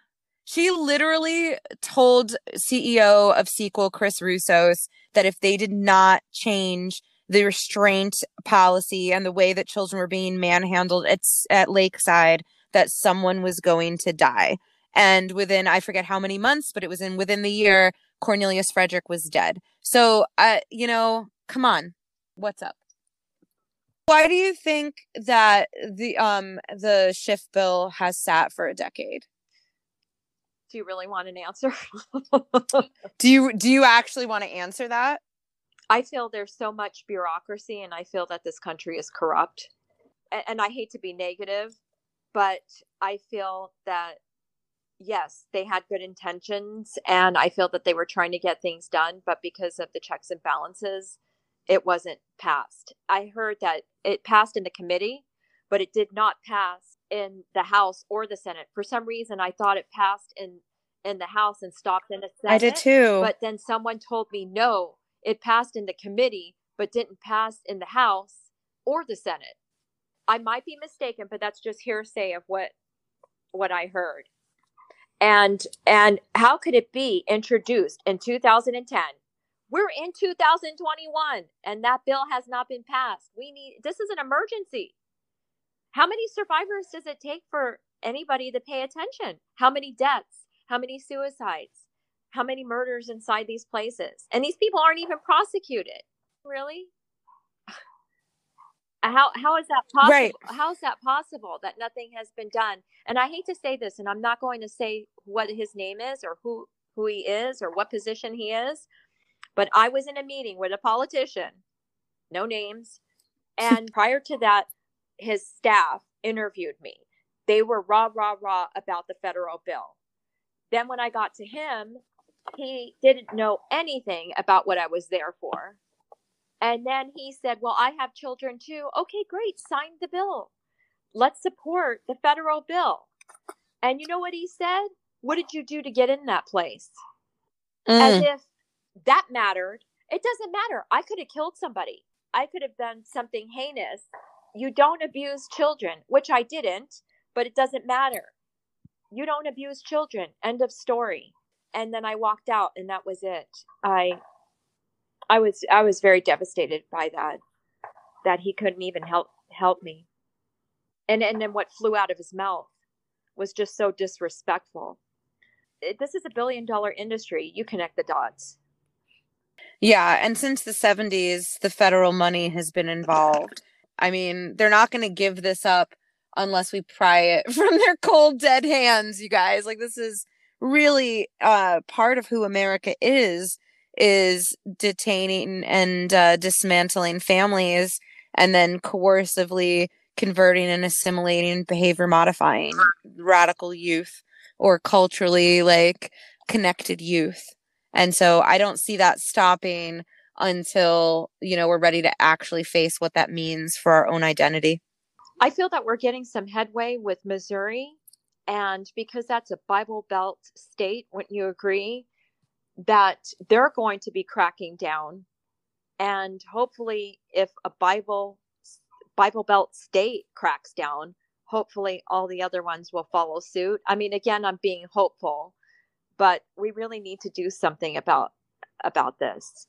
She literally told ceo of sequel chris russos that if they did not change the restraint policy and the way that children were being manhandled at, at lakeside that someone was going to die and within, I forget how many months, but it was in within the year, Cornelius Frederick was dead. So, uh, you know, come on. What's up? Why do you think that the um the Schiff bill has sat for a decade? Do you really want an answer? <laughs> do you do you actually want to answer that? I feel there's so much bureaucracy, and I feel that this country is corrupt. And, and I hate to be negative, but I feel that yes, they had good intentions, and I feel that they were trying to get things done, but because of the checks and balances, it wasn't passed. I heard that it passed in the committee, but it did not pass in the House or the Senate. For some reason, I thought it passed in in the House and stopped in the Senate. I did too. But then someone told me no, it passed in the committee, but didn't pass in the House or the Senate. I might be mistaken, but that's just hearsay of what what I heard. And and how could it be introduced in 2010? We're in 2021 and that bill has not been passed. We need this is an emergency. How many survivors does it take for anybody to pay attention? How many deaths? How many suicides? How many murders inside these places? And these people aren't even prosecuted. Really? How how is that possible? Right. How is that possible that nothing has been done? And I hate to say this, and I'm not going to say what his name is or who who he is or what position he is, but I was in a meeting with a politician, no names, and <laughs> prior to that, his staff interviewed me. They were rah rah rah about the federal bill. Then when I got to him, he didn't know anything about what I was there for. And then he said, Well, I have children too. Okay, great. Sign the bill. Let's support the federal bill. And you know what he said? What did you do to get in that place? Mm. As if that mattered. It doesn't matter. I could have killed somebody, I could have done something heinous. You don't abuse children, which I didn't, but it doesn't matter. You don't abuse children. End of story. And then I walked out, and that was it. I I was I was very devastated by that that he couldn't even help help me. And and then what flew out of his mouth was just so disrespectful. This is a billion dollar industry. You connect the dots. Yeah, and since the 70s the federal money has been involved. I mean, they're not going to give this up unless we pry it <laughs> from their cold dead hands, you guys. Like this is really uh part of who America is is detaining and uh, dismantling families and then coercively converting and assimilating behavior modifying radical youth or culturally like connected youth. And so i don't see that stopping until you know we're ready to actually face what that means for our own identity. I feel that we're getting some headway with missouri and because that's a bible belt state wouldn't you agree that they're going to be cracking down. And hopefully if a bible bible belt state cracks down hopefully all the other ones will follow suit. I mean again i'm being hopeful but we really need to do something about about this.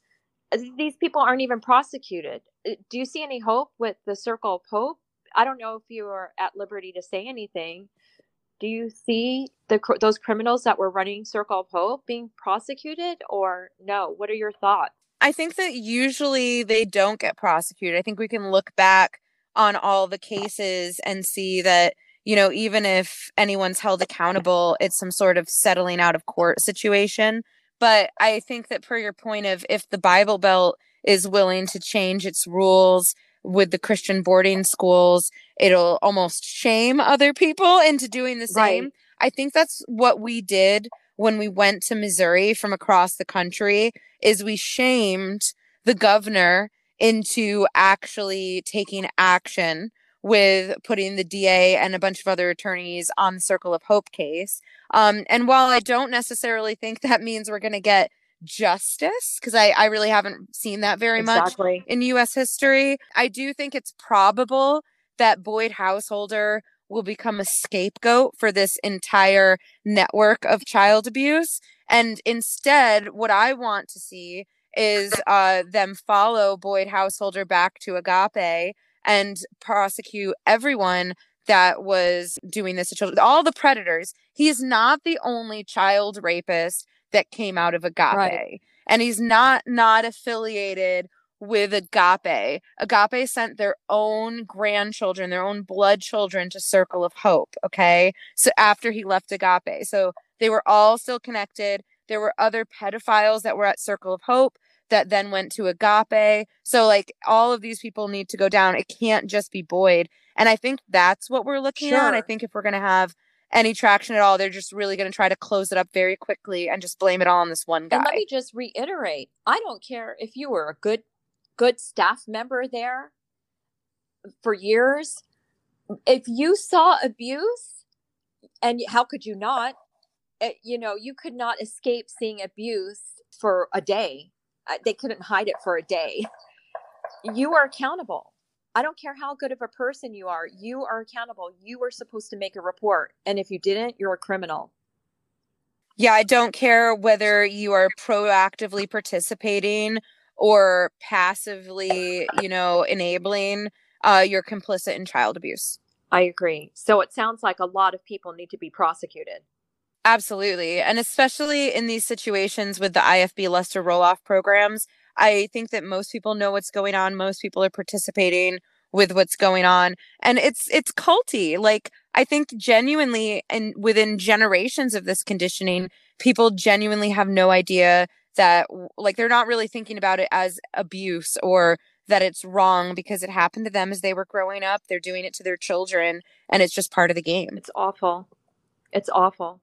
These people aren't even prosecuted. Uh, do you see any hope with the circle of hope? I don't know if you are at liberty to say anything do you see the those criminals that were running Circle of Hope being prosecuted or no? What are your thoughts? I think that usually they don't get prosecuted. I think we can look back on all the cases and see that you know even if anyone's held accountable it's some sort of settling out of court situation but i think that per your point of if the bible belt is willing to change its rules with the Christian boarding schools, it'll almost shame other people into doing the same. Right. I think that's what we did when we went to Missouri from across the country is we shamed the governor into actually taking action with putting the DA and a bunch of other attorneys on the Circle of Hope case. Um, and while I don't necessarily think that means we're going to get justice because I, I really haven't seen that very exactly. much in US history. I do think it's probable that Boyd Householder will become a scapegoat for this entire network of child abuse. And instead, what I want to see is uh, them follow Boyd Householder back to Agape and prosecute everyone that was doing this to children, all the predators. He is not the only child rapist that came out of Agape. Right. And he's not not affiliated with Agape. Agape sent their own grandchildren, their own blood children to Circle of Hope, okay? So after he left Agape. So they were all still connected. There were other pedophiles that were at Circle of Hope. that then went to Agape. So like all of these people need to go down. It can't just be Boyd. And I think that's what we're looking sure. at. I think if we're going to have any traction at all, they're just really going to try to close it up very quickly and just blame it all on this one guy. And let me just reiterate, I don't care if you were a good good staff member there for years. If you saw abuse, and how could you not? It, you know, you could not escape seeing abuse for a day. They couldn't hide it for a day. You are accountable. I don't care how good of a person you are, you are accountable. You were supposed to make a report. And if you didn't, you're a criminal. Yeah, I don't care whether you are proactively participating or passively, you know, enabling, uh, you're complicit in child abuse. I agree. So it sounds like a lot of people need to be prosecuted. Absolutely. And especially in these situations with the IFB Lester Roloff programs, I think that most people know what's going on. Most people are participating with what's going on. And it's it's culty. Like I think genuinely and within generations of this conditioning, people genuinely have no idea that like they're not really thinking about it as abuse or that it's wrong because it happened to them as they were growing up. They're doing it to their children and it's just part of the game. It's awful. It's awful.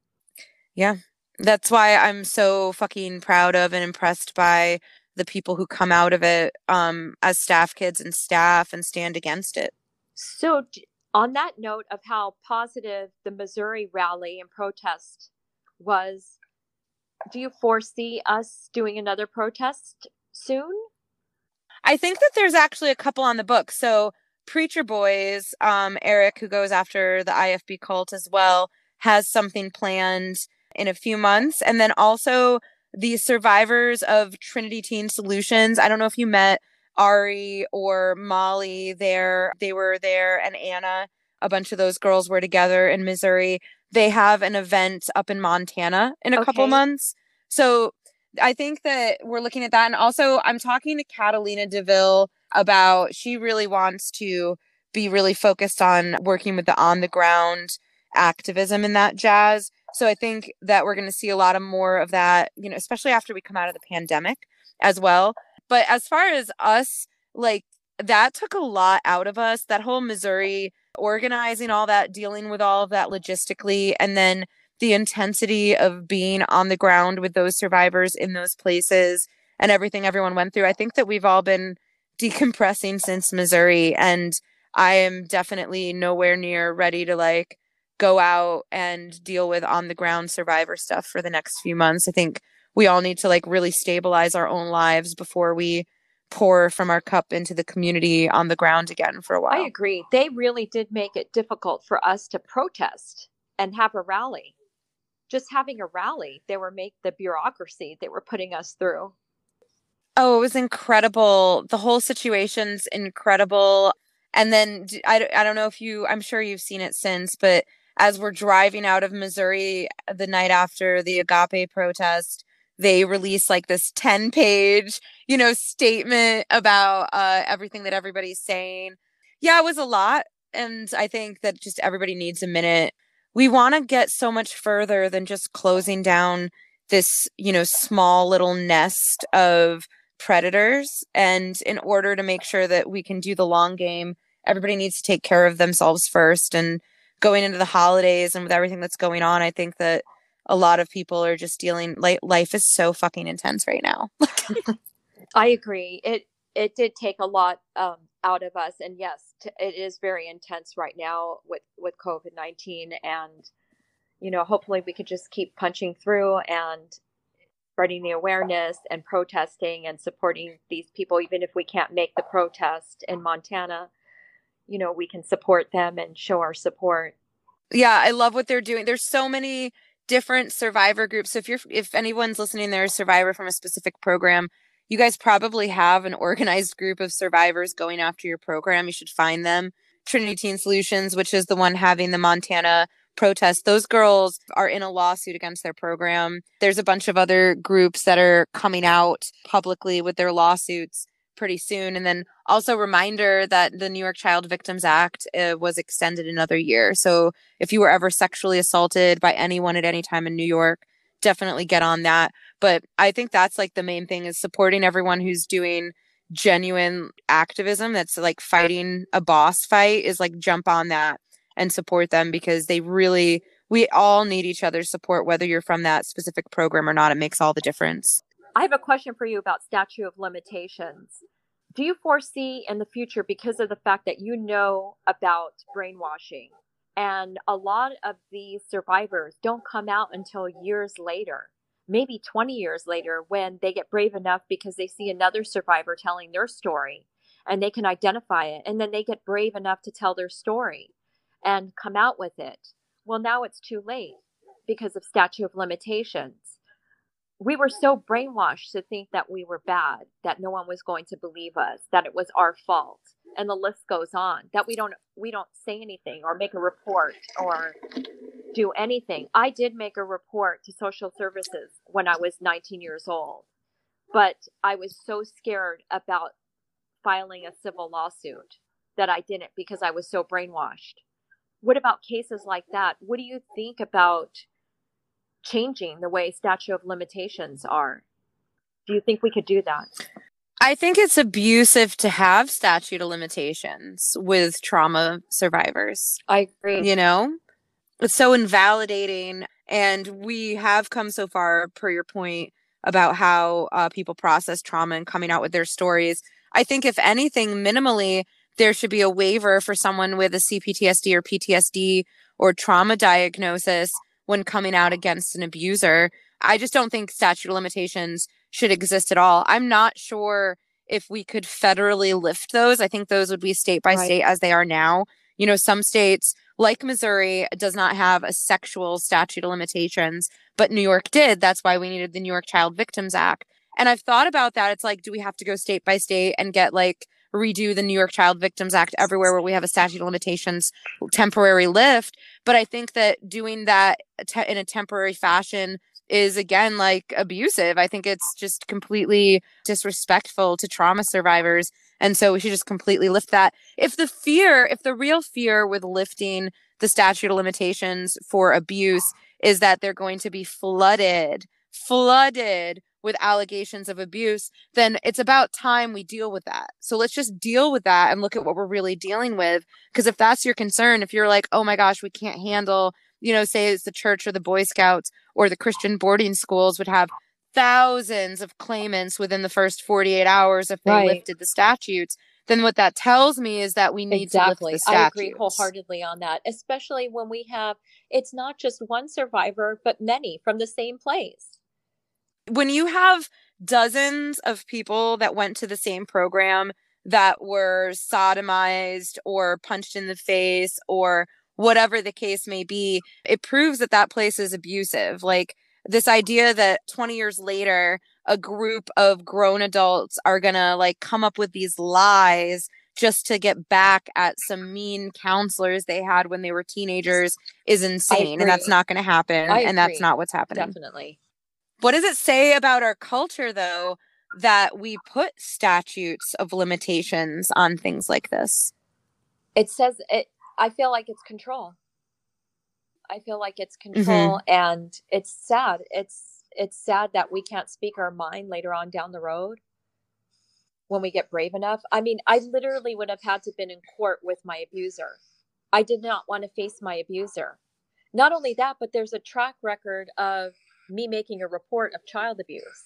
Yeah. That's why I'm so fucking proud of and impressed by the people who come out of it um, as staff kids and staff and stand against it. So, on that note of how positive the Missouri rally and protest was, do you foresee us doing another protest soon? I think that there's actually a couple on the book. So, Preacher Boys, um, Eric, who goes after the IFB cult as well, has something planned in a few months. And then also the survivors of Trinity Teen Solutions. I don't know if you met Ari or Molly there. They were there, and Anna. A bunch of those girls were together in Missouri. They have an event up in Montana in a okay. couple months. So I think that we're looking at that. And also, I'm talking to Catalina DeVille about she really wants to be really focused on working with the on the ground activism in that jazz. So I think that we're going to see a lot of more of that, you know, especially after we come out of the pandemic as well. But as far as us, like that took a lot out of us. That whole Missouri organizing all that, dealing with all of that logistically, and then the intensity of being on the ground with those survivors in those places and everything everyone went through. I think that we've all been decompressing since Missouri and I am definitely nowhere near ready to like go out and deal with on the ground survivor stuff for the next few months. I think we all need to like really stabilize our own lives before we pour from our cup into the community on the ground again for a while. I agree. They really did make it difficult for us to protest and have a rally. Just having a rally, they were make the bureaucracy they were putting us through. Oh, it was incredible. The whole situation's incredible. And then I, I don't know if you, I'm sure you've seen it since, but as we're driving out of Missouri the night after the Agape protest, they released like this 10 page, you know, statement about uh, everything that everybody's saying. Yeah, it was a lot. And I think that just everybody needs a minute. We want to get so much further than just closing down this, you know, small little nest of predators. And in order to make sure that we can do the long game, everybody needs to take care of themselves first. And going into the holidays and with everything that's going on, I think that a lot of people are just dealing like life is so fucking intense right now. <laughs> <laughs> I agree. It it did take a lot um, out of us, and yes, t- it is very intense right now with with COVID nineteen, and you know, hopefully we could just keep punching through and spreading the awareness and protesting and supporting these people, even if we can't make the protest in Montana you know we can support them and show our support. Yeah i love what they're doing. There's so many different survivor groups. So if you're if anyone's listening they're a survivor from a specific program you guys probably have an organized group of survivors going after your program. You should find them. Trinity teen solutions which is the one having the montana protest those girls are in a lawsuit against their program. There's a bunch of other groups that are coming out publicly with their lawsuits pretty soon. And then also reminder that the New York Child Victims Act uh, was extended another year. So if you were ever sexually assaulted by anyone at any time in New York, definitely get on that. But I think that's like the main thing is supporting everyone who's doing genuine activism that's like fighting a boss fight is like jump on that and support them because they really we all need each other's support whether you're from that specific program or not it makes all the difference i have a question for you about statute of limitations. Do you foresee in the future because of the fact that you know about brainwashing and a lot of these survivors don't come out until years later maybe 20 years later when they get brave enough because they see another survivor telling their story and they can identify it and then they get brave enough to tell their story and come out with it? Well now it's too late because of statute of limitations we were so brainwashed to think that we were bad that no one was going to believe us that it was our fault and the list goes on that we don't we don't say anything or make a report or do anything. I did make a report to social services when i was 19 years old but i was so scared about filing a civil lawsuit that i didn't because i was so brainwashed. What about cases like that? What do you think about changing the way statute of limitations are do you think we could do that I think it's abusive to have statute of limitations with trauma survivors. I agree. You know, it's so invalidating. And we have come so far, per your point, about how uh, people process trauma and coming out with their stories. I think, if anything, minimally, there should be a waiver for someone with a CPTSD or PTSD or trauma diagnosis when coming out against an abuser. I just don't think statute of limitations should exist at all. I'm not sure if we could federally lift those. I think those would be state by right. state as they are now. You know, some states like Missouri does not have a sexual statute of limitations, but New York did. That's why we needed the New York Child Victims Act. And I've thought about that. It's like, do we have to go state by state and get like redo the New York Child Victims Act everywhere where we have a statute of limitations temporary lift? But I think that doing that te- in a temporary fashion is again like abusive. I think it's just completely disrespectful to trauma survivors. And so we should just completely lift that. If the fear, if the real fear with lifting the statute of limitations for abuse is that they're going to be flooded, flooded with allegations of abuse, then it's about time we deal with that. So let's just deal with that and look at what we're really dealing with. Because if that's your concern, if you're like, oh my gosh, we can't handle you know, say it's the church or the Boy Scouts or the Christian boarding schools would have thousands of claimants within the first 48 hours if they right. lifted the statutes then what that tells me is that we need exactly. to lift the statutes. I agree wholeheartedly on that, especially when we have it's not just one survivor, but many from the same place. When you have dozens of people that went to the same program that were sodomized or punched in the face or whatever the case may be, it proves that that place is abusive. Like this idea that 20 years later, a group of grown adults are going to like come up with these lies just to get back at some mean counselors they had when they were teenagers is insane and that's not going to happen and that's not what's happening. Definitely. What does it say about our culture though that we put statutes of limitations on things like this? It says it I feel like it's control. I feel like it's control mm-hmm. and it's sad. It's it's sad that we can't speak our mind later on down the road when we get brave enough. I mean, I literally would have had to been in court with my abuser. I did not want to face my abuser. Not only that, but there's a track record of me making a report of child abuse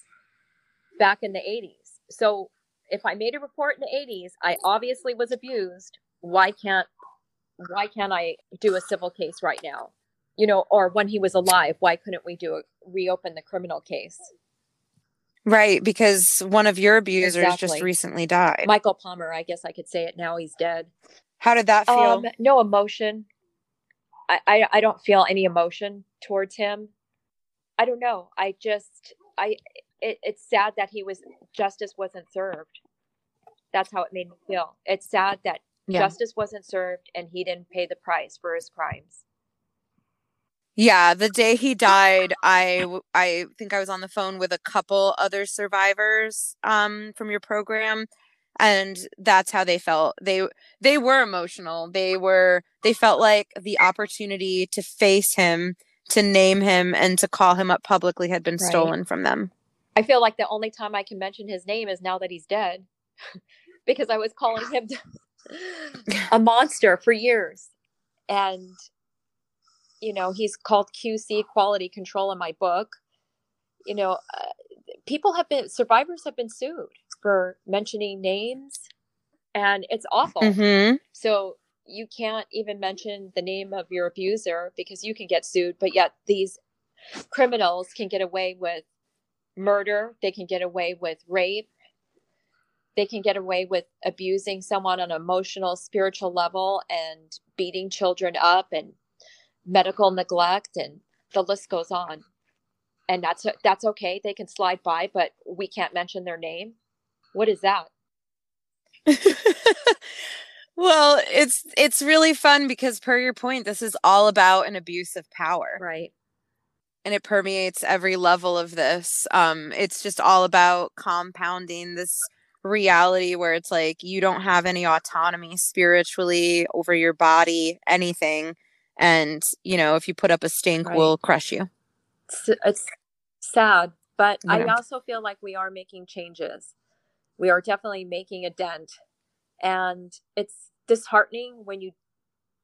back in the 80s. So if I made a report in the 80s, I obviously was abused. Why can't why can't I do a civil case right now? You know, or when he was alive, why couldn't we do a, reopen the criminal case? Right, because one of your abusers exactly. just recently died. Michael Palmer, I guess I could say it now. He's dead. How did that feel? Um, no emotion. I, I I don't feel any emotion towards him. I don't know. I just I it, it's sad that he was justice wasn't served. That's how it made me feel. It's sad that yeah. justice wasn't served and he didn't pay the price for his crimes yeah the day he died i i think i was on the phone with a couple other survivors um from your program and that's how they felt they they were emotional they were they felt like the opportunity to face him to name him and to call him up publicly had been Right. stolen from them. I feel like the only time I can mention his name is now that he's dead, <laughs> because I was calling him <laughs> a monster for years, and you know he's called QC quality control in my book. You know, uh, people have been survivors have been sued for mentioning names, and it's awful. Mm-hmm. So you can't even mention the name of your abuser because you can get sued, but yet these criminals can get away with murder, they can get away with rape, they can get away with abusing someone on an emotional, spiritual level and beating children up and medical neglect and the list goes on. And that's that's okay. They can slide by, but we can't mention their name. What is that? <laughs> well, it's it's really fun because per your point, this is all about an abuse of power. Right. And it permeates every level of this. Um, it's just all about compounding this reality where it's like you don't have any autonomy spiritually over your body, anything. And, you know, if you put up a stink, Right. we'll crush you. it's, it's sad, but I also feel like we are making changes. We are definitely making a dent, and it's disheartening when you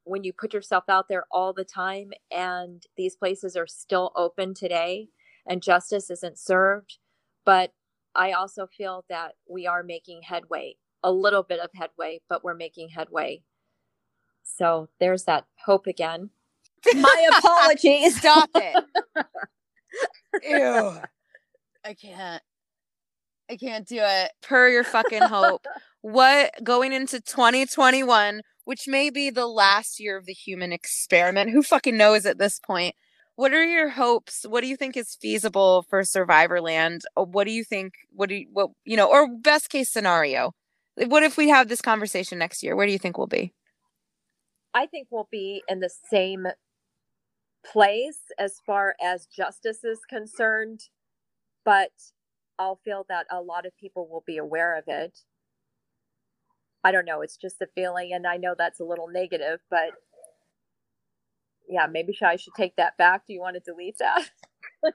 when you put yourself out there all the time and these places are still open today and justice isn't served. But I also feel that we are making headway, a little bit of headway, but we're making headway. So there's that hope again. My <laughs> apologies. Stop it. <laughs> Ew. I can't. I can't do it. Per your fucking hope. What going into 2021, which may be the last year of the human experiment, who fucking knows at this point? What are your hopes? What do you think is feasible for Survivorland? Uh, What do you think? What do you, what, you know, or best case scenario? What if we have this conversation next year? Where do you think we'll be? I think we'll be in the same place as far as justice is concerned, but I'll feel that a lot of people will be aware of it. I don't know, it's just a feeling, and I know that's a little negative, but yeah, maybe I should take that back. Do you want to delete that? <laughs>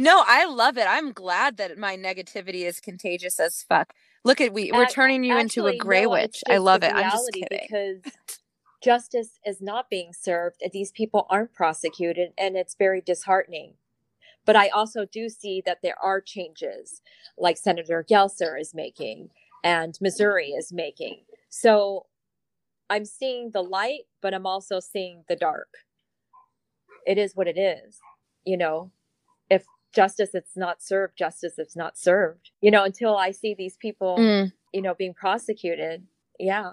No, I love it. I'm glad that my negativity is contagious as fuck. Look at we we're turning you into a gray no, witch. I love it. I'm just kidding. Because justice is not being served, and these people aren't prosecuted, and it's very disheartening. But I also do see that there are changes, like Senator Gelser is making, and Missouri is making. So I'm seeing the light, but I'm also seeing the dark. It is what it is. You know, if justice is not served, justice is not served. You know, until I see these people Mm, you know being prosecuted yeah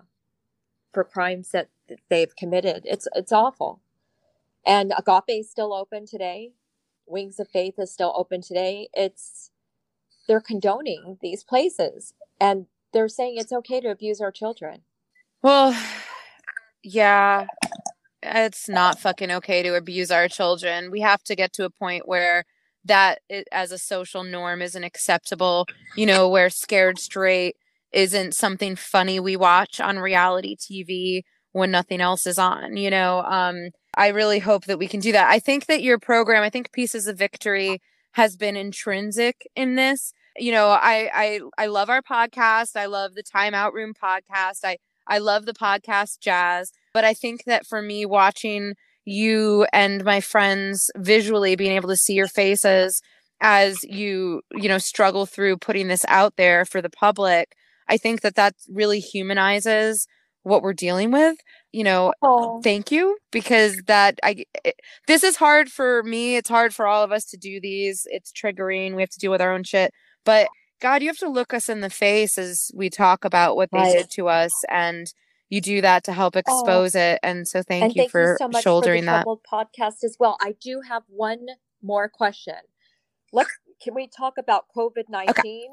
for crimes that they've committed it's it's awful and agape is still open today wings of faith is still open today it's they're condoning these places and they're saying it's okay to abuse our children Well, yeah, it's not fucking okay to abuse our children. We have to get to a point where that as a social norm isn't acceptable, you know, where scared straight isn't something funny we watch on reality TV when nothing else is on, you know. Um I really hope that we can do that. I think that your program, I think Pieces of Victory has been intrinsic in this. You know, I I I love our podcast. I love the Time Out Room podcast. I I love the podcast Jazz, but I think that for me watching you and my friends visually being able to see your faces as you, you know, struggle through putting this out there for the public, I think that that really humanizes what we're dealing with. You know, oh thank you because that I it, this is hard for me. It's hard for all of us to do these. It's triggering. We have to deal with our own shit. But God, you have to look us in the face as we talk about what they Right. did to us and you do that to help oh. expose it. And so thank and you thank for you so much shouldering for the that. podcast as well. I do have one more question. Let's can we talk about covid-19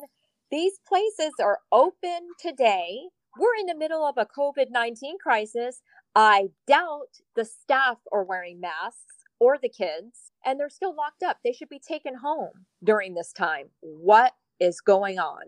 these places are open today. We're in the middle of a covid-19 crisis. I doubt the staff are wearing masks or the kids and they're still locked up. They should be taken home during this time. What is going on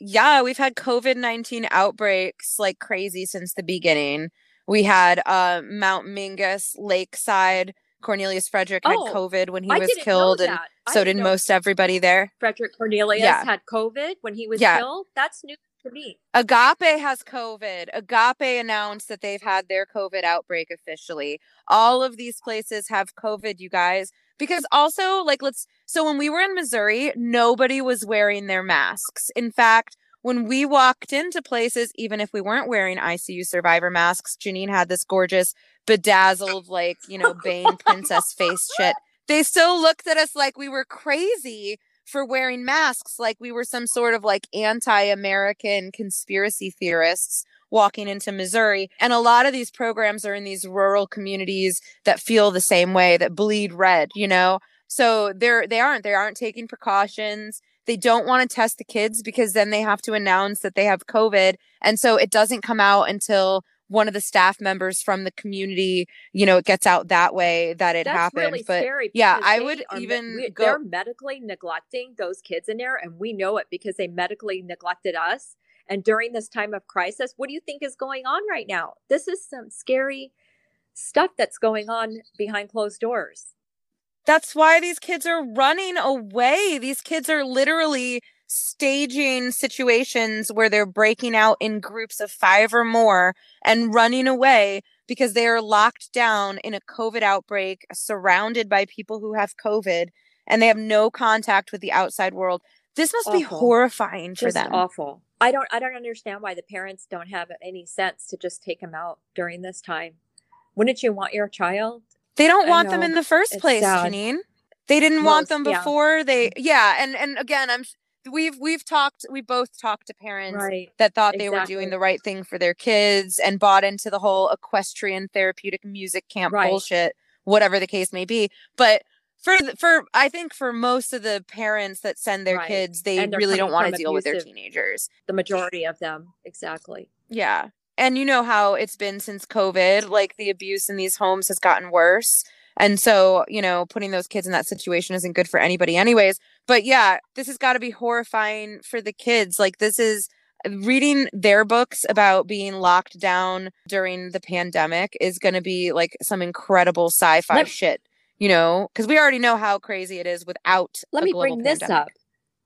yeah, we've had COVID 19 outbreaks like crazy since the beginning. We had uh, Mount Mingus Lakeside Cornelius Frederick had Oh, COVID when he I was killed, and so did most everybody there. Frederick Cornelius Yeah. had COVID when he was Yeah. killed. That's new to me. Agape has COVID. Agape announced that they've had their COVID outbreak officially. All of these places have COVID, you guys. Because also, like, let's so when we were in Missouri, nobody was wearing their masks. In fact, when we walked into places, even if we weren't wearing ICU survivor masks, Jeneen had this gorgeous, bedazzled, like, you know, Bane <laughs> princess face shit. They still looked at us like we were crazy for wearing masks like we were some sort of like anti-American conspiracy theorists walking into Missouri. And a lot of these programs are in these rural communities that feel the same way, that bleed red, you know? So they're they aren't they aren't taking precautions. They don't want to test the kids because then they have to announce that they have COVID. And so it doesn't come out until one of the staff members from the community, you know, it gets out that way that it That's happened. really but scary. yeah, I would me- even go- They're medically neglecting those kids in there, and we know it because they medically neglected us. And during this time of crisis, what do you think is going on right now? This is some scary stuff that's going on behind closed doors. That's why these kids are running away. These kids are literally staging situations where they're breaking out in groups of five or more and running away because they are locked down in a COVID outbreak, surrounded by people who have COVID, and they have no contact with the outside world. This must be horrifying for Just them. awful. I don't. I don't understand why the parents don't have any sense to just take them out during this time. Wouldn't you want your child? They don't want them in the first It's place, sad. Jeneen. They didn't want them yeah. before they yeah, and and again, I'm we've we've talked we both talked to parents Right. that thought they were doing the right thing for their kids and bought into the whole equestrian therapeutic music camp Right. bullshit, whatever the case may be. But for for I think for most of the parents that send their Right. kids, they really don't want to deal with their teenagers. The majority of them, exactly. Yeah. And you know how it's been since COVID, like the abuse in these homes has gotten worse. And so, you know, putting those kids in that situation isn't good for anybody, anyways. But yeah, this has got to be horrifying for the kids. Like, this is reading their books about being locked down during the pandemic is going to be like some incredible sci fi shit, you know, because we already know how crazy it is without. Let me bring this up.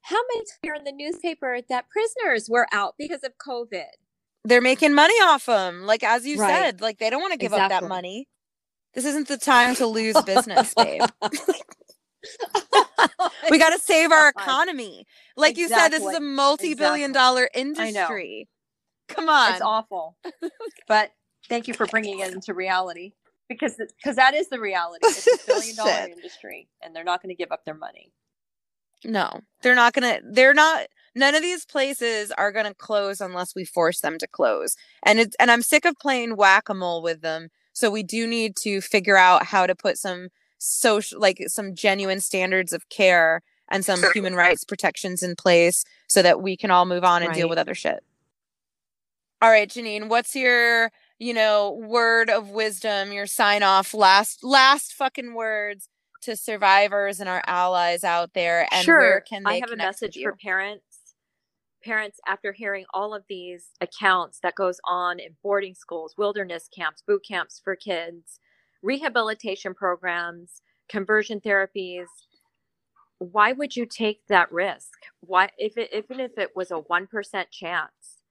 How many times are in the newspaper that prisoners were out because of COVID? they're making money off them. Like as you Right. said, like they don't want to give up that money. This isn't the time to lose business, babe. <laughs> <laughs> we got to save our economy. Like you said, this is a multi-billion Exactly. dollar industry. Come on. It's awful. but thank you for bringing it into reality because because that is the reality. It's a <laughs> billion dollar industry, and they're not going to give up their money. No, they're not gonna. They're not. None of these places are gonna close unless we force them to close. And it's and I'm sick of playing whack a mole with them. So we do need to figure out how to put some social, like some genuine standards of care and some human rights protections in place so that we can all move on and deal with other shit. All right, Jeneen, what's your you know word of wisdom? Your sign off last last fucking words to survivors and our allies out there and where can they I have a message for parents. Parents, after hearing all of these accounts that goes on in boarding schools, wilderness camps, boot camps for kids, rehabilitation programs, conversion therapies, why would you take that risk? Why, if it, even if it was a one percent chance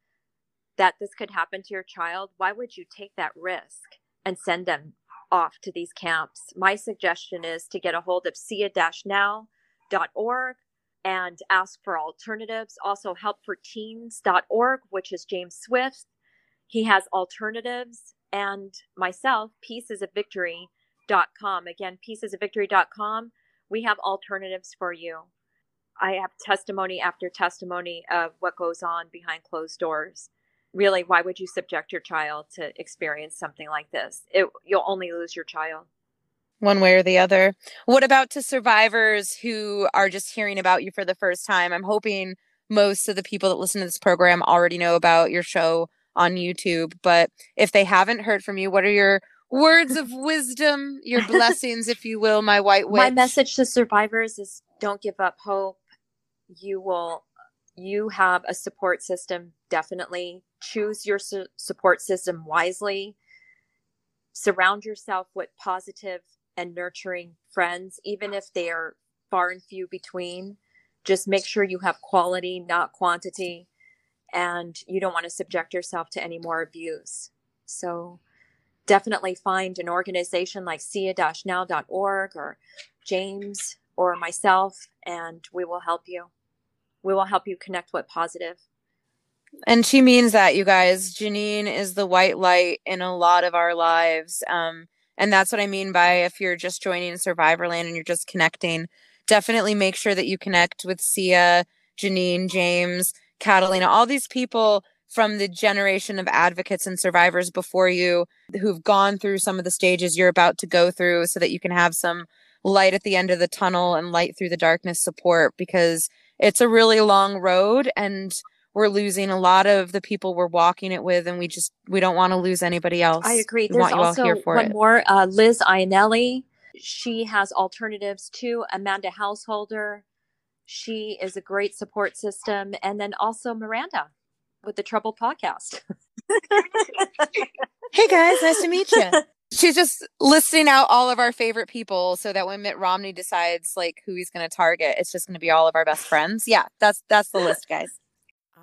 that this could happen to your child, why would you take that risk and send them off to these camps? My suggestion is to get a hold of sia-now.org and ask for alternatives. Also, helpforteens.org, which is James Swift. He has alternatives. And myself, piecesofvictory.com. Again, piecesofvictory.com. We have alternatives for you. I have testimony after testimony of what goes on behind closed doors. Really, why would you subject your child to experience something like this? It, you'll only lose your child. One way or the other. What about to survivors who are just hearing about you for the first time? I'm hoping most of the people that listen to this program already know about your show on YouTube, but if they haven't heard from you, what are your words of <laughs> wisdom, your blessings, if you will, my white witch? My message to survivors is don't give up hope. You will, you have a support system. Definitely choose your su- support system wisely. Surround yourself with positive and nurturing friends, even if they are far and few between. Just make sure you have quality, not quantity, and you don't want to subject yourself to any more abuse. So definitely find an organization like sia-now.org or James or myself, and we will help you. We will help you connect with positive. And she means that, you guys. Jeneen is the white light in a lot of our lives. Um, and that's what I mean by if you're just joining Survivorland and you're just connecting, definitely make sure that you connect with Sia, Jeneen, James, Catalina, all these people from the generation of advocates and survivors before you who've gone through some of the stages you're about to go through so that you can have some light at the end of the tunnel and light through the darkness support because it's a really long road and we're losing a lot of the people we're walking it with and we just we don't want to lose anybody else i agree we there's also one it. more uh, liz Ianelli she has alternatives to amanda householder she is a great support system and then also miranda with the trouble podcast <laughs> hey guys nice to meet you <laughs> she's just listing out all of our favorite people so that when Mitt Romney decides like who he's going to target, it's just going to be all of our best friends. Yeah, that's that's the list, guys.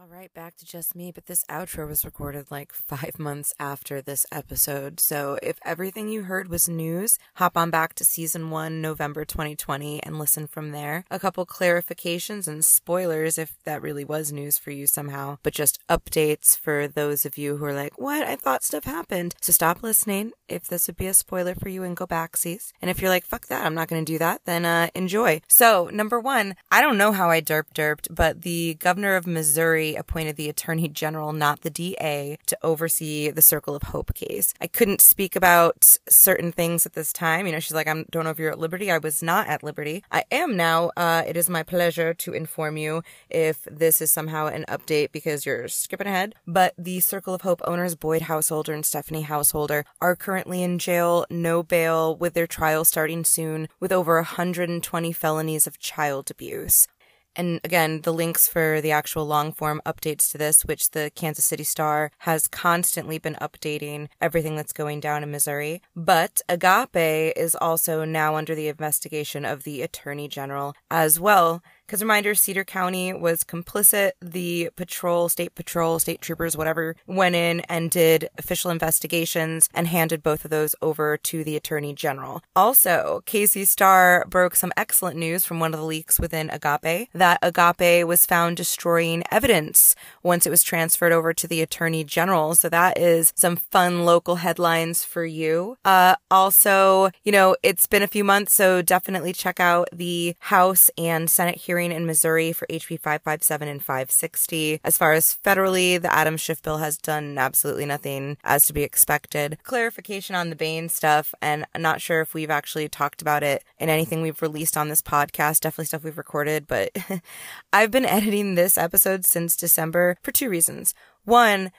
All right, back to just me, but this outro was recorded like five months after this episode. So if everything you heard was news, hop on back to season one, November 2020, and listen from there. A couple clarifications and spoilers if that really was news for you somehow, but just updates for those of you who are like, what? I thought stuff happened. So stop listening if this would be a spoiler for you and go backsies. And if you're like, fuck that, I'm not going to do that, then uh, enjoy. So, number one, I don't know how I derp derped, but the governor of Missouri appointed the attorney general, not the DA, to oversee the Circle of Hope case. I couldn't speak about certain things at this time. You know, she's like, I don't know if you're at liberty. I was not at liberty. I am now. Uh, it is my pleasure to inform you if this is somehow an update because you're skipping ahead. But the Circle of Hope owners, Boyd Householder and Stephanie Householder, are currently currently in jail, no bail, with their trial starting soon, with over 120 felonies of child abuse. And again, the links for the actual long form updates to this, which the Kansas City Star has constantly been updating everything that's going down in Missouri. But Agape is also now under the investigation of the Attorney General as well. Because reminder, Cedar County was complicit. The patrol, state patrol, state troopers, whatever, went in and did official investigations and handed both of those over to the attorney general. Also, KC Star broke some excellent news from one of the leaks within Agape that Agape was found destroying evidence once it was transferred over to the attorney general. So that is some fun local headlines for you. Uh, also, you know, it's been a few months, so definitely check out the House and Senate hearings hearing in Missouri for HB 557 and 560. As far as federally, the Adam Schiff bill has done absolutely nothing as to be expected. Clarification on the Bain stuff, and I'm not sure if we've actually talked about it in anything we've released on this podcast, definitely stuff we've recorded, but <laughs> I've been <laughs> editing this episode since December for two reasons. One,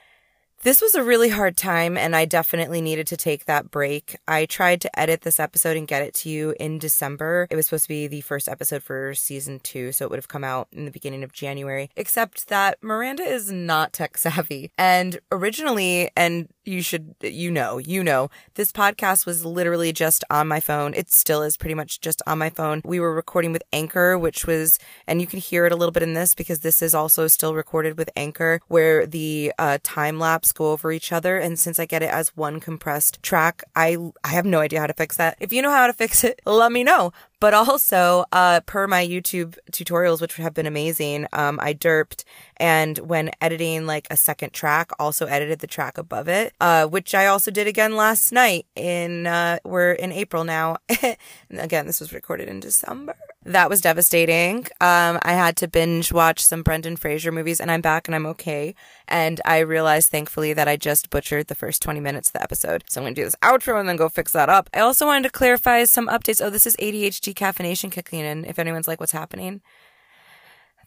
this was a really hard time, and I definitely needed to take that break. I tried to edit this episode and get it to you in December. It was supposed to be the first episode for season two, so it would have come out in the beginning of January, except that Miranda is not tech savvy. And originally, and you should, you know, you know, this podcast was literally just on my phone. It still is pretty much just on my phone. We were recording with Anchor, which was, and you can hear it a little bit in this because this is also still recorded with Anchor, where the uh, time lapse go over each other. And since I get it as one compressed track, I, I have no idea how to fix that. If you know how to fix it, <laughs> let me know. But also, uh, per my YouTube tutorials, which have been amazing, um, I derped and when editing like a second track, also edited the track above it, uh, which I also did again last night in, uh, we're in April now. <laughs> again, this was recorded in December. That was devastating. Um, I had to binge watch some Brendan Fraser movies and I'm back and I'm okay. And I realized thankfully that I just butchered the first 20 minutes of the episode. So I'm going to do this outro and then go fix that up. I also wanted to clarify some updates. Oh, this is ADHD decaffeination kicking in. If anyone's like, what's happening?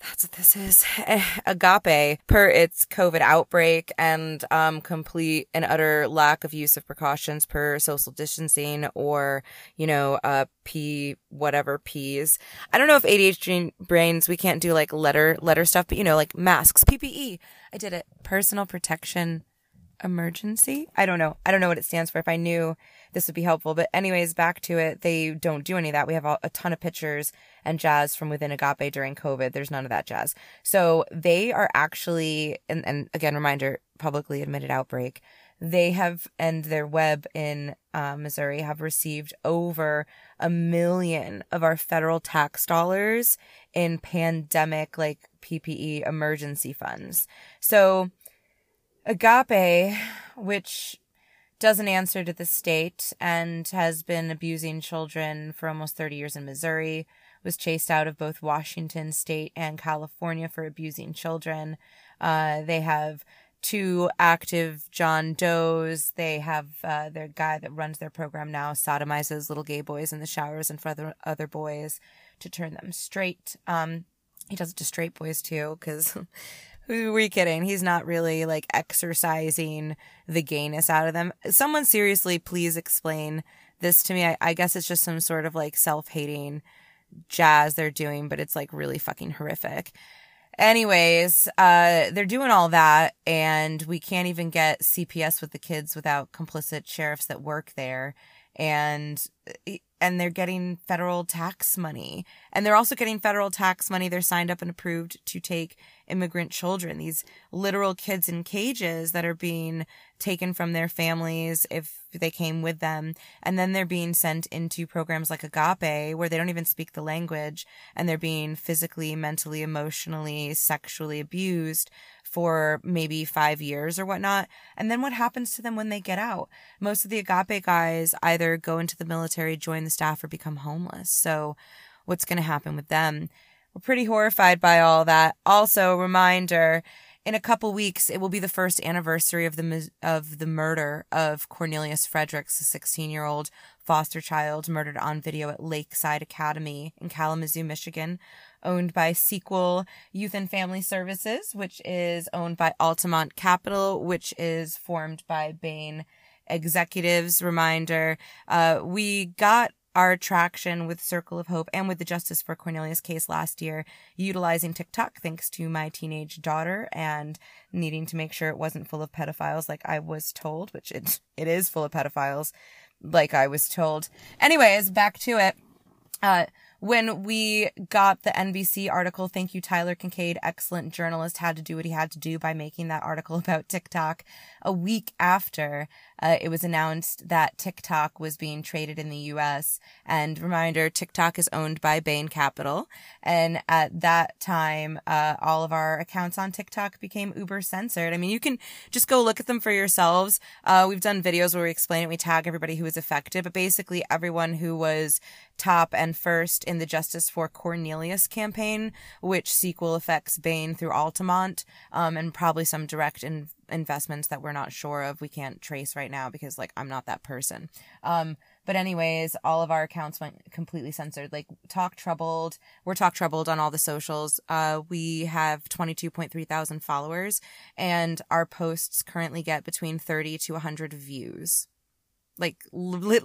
That's what this is. <laughs> Agape, per its COVID outbreak and um, complete and utter lack of use of precautions per social distancing or, you know, uh, P whatever P's. I don't know if ADHD brains, we can't do like letter, letter stuff, but you know, like masks, PPE. I did it. Personal protection emergency. I don't know. I don't know what it stands for. If I knew, this would be helpful. But anyways, back to it. They don't do any of that. We have a, ton of pictures and jazz from within Agape during COVID. There's none of that jazz. So they are actually, and, and again, reminder, publicly admitted outbreak. They have, and their web in uh, Missouri have received over a million of our federal tax dollars in pandemic, like PPE emergency funds. So Agape, which doesn't answer to the state and has been abusing children for almost 30 years in Missouri, was chased out of both Washington state and California for abusing children. Uh, they have two active John Does. They have uh, their guy that runs their program now sodomizes little gay boys in the showers in front of other boys to turn them straight. Um, he does it to straight boys too, because <laughs> are kidding? He's not really like exercising the gayness out of them. Someone seriously, please explain this to me. I, I guess it's just some sort of like self hating jazz they're doing, but it's like really fucking horrific. Anyways, uh, they're doing all that, and we can't even get CPS with the kids without complicit sheriffs that work there. And and they're getting federal tax money. And they're also getting federal tax money. They're signed up and approved to take immigrant children, these literal kids in cages that are being taken from their families if they came with them. And then they're being sent into programs like Agape where they don't even speak the language and they're being physically, mentally, emotionally, sexually abused for maybe five years or whatnot. And then what happens to them when they get out? Most of the Agape guys either go into the military, join the staff, or become homeless. So what's going to happen with them? We're pretty horrified by all that. Also, reminder, in a couple weeks, it will be the first anniversary of the of the murder of Cornelius Fredericks, a 16 year old foster child murdered on video at Lakeside Academy in Kalamazoo, Michigan, owned by Sequel Youth and Family Services, which is owned by Altamont Capital, which is formed by Bain executives. Reminder: uh, we got our traction with Circle of Hope and with the Justice for Cornelius case last year, utilizing TikTok thanks to my teenage daughter and needing to make sure it wasn't full of pedophiles like I was told, which it, it is full of pedophiles like I was told. Anyways, back to it. Uh, when we got the NBC article, thank you, Tyler Kingkade, excellent journalist, had to do what he had to do by making that article <laughs> about TikTok. A week after uh, it was announced that TikTok was being traded in the US. And reminder, TikTok is owned by Bain Capital. And at that time, uh, all of our accounts on TikTok became uber censored. I mean, you can just go look at them for yourselves. Uh, we've done videos where we explain it. We tag everybody who was affected, but basically everyone who was top and first in the Justice for Cornelius campaign, which sequel affects Bain through Altamont, um, and probably some direct in- investments that we're not sure of. We can't trace right now because, like, I'm not that person. Um, but anyways, all of our accounts went completely censored. Like Talk Troubled, we're Talk Troubled on all the socials. Uh, we have 22.3 thousand followers and our posts currently get between 30 to 100 views like let,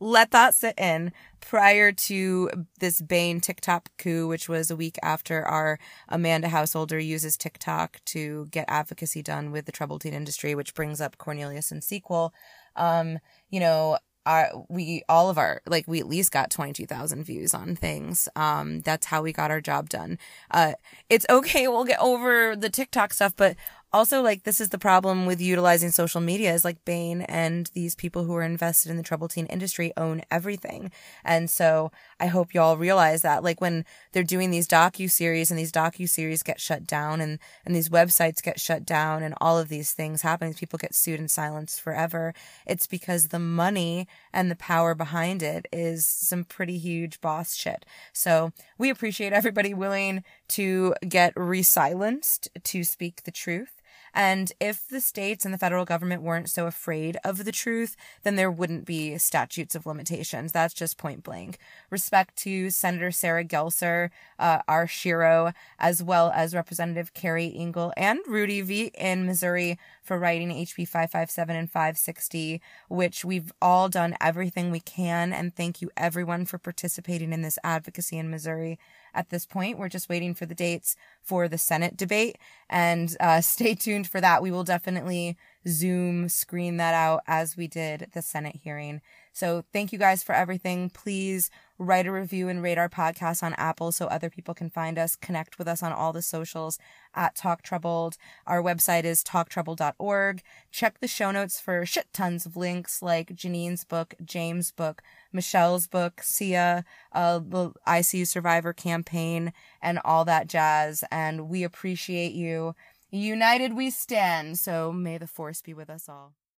let that sit in prior to this Bain TikTok coup, which was a week after our Amanda Householder uses TikTok to get advocacy done with the troubled teen industry, which brings up Cornelius and Sequel. Um, you know, our, we all of our like we at least got 22,000 views on things. Um that's how we got our job done. Uh it's okay we'll get over the TikTok stuff but also like this is the problem with utilizing social media is like Bain and these people who are invested in the trouble teen industry own everything. And so I hope y'all realize that like when they're doing these docu series and these docu series get shut down and and these websites get shut down and all of these things happen, people get sued and silenced forever. It's because the money and the power behind it is some pretty huge boss shit. So we appreciate everybody willing to get re-silenced to speak the truth. And if the states and the federal government weren't so afraid of the truth, then there wouldn't be statutes of limitations. That's just point blank. Respect to Senator Sara Gelser, uh, our Sh-ero, as well as Representative Keri Ingle and Rudy V in Missouri for writing HB 557 and 560, which we've all done everything we can. And thank you everyone for participating in this advocacy in Missouri at this point. We're just waiting for the dates for the Senate debate and uh, <laughs> stay tuned for that. We will definitely Zoom screen that out as we did the Senate hearing. So thank you guys for everything. Please write a review and rate our podcast on Apple so other people can find us. Connect with us on all the socials at Talk Troubled. Our website is talktroubled.org. Check the show notes for shit tons of links like Jeneen's book, James' book, Michele's book, Sia, uh, the ICU Survivor campaign, and all that jazz. And we appreciate you. United we stand. So may the force be with us all.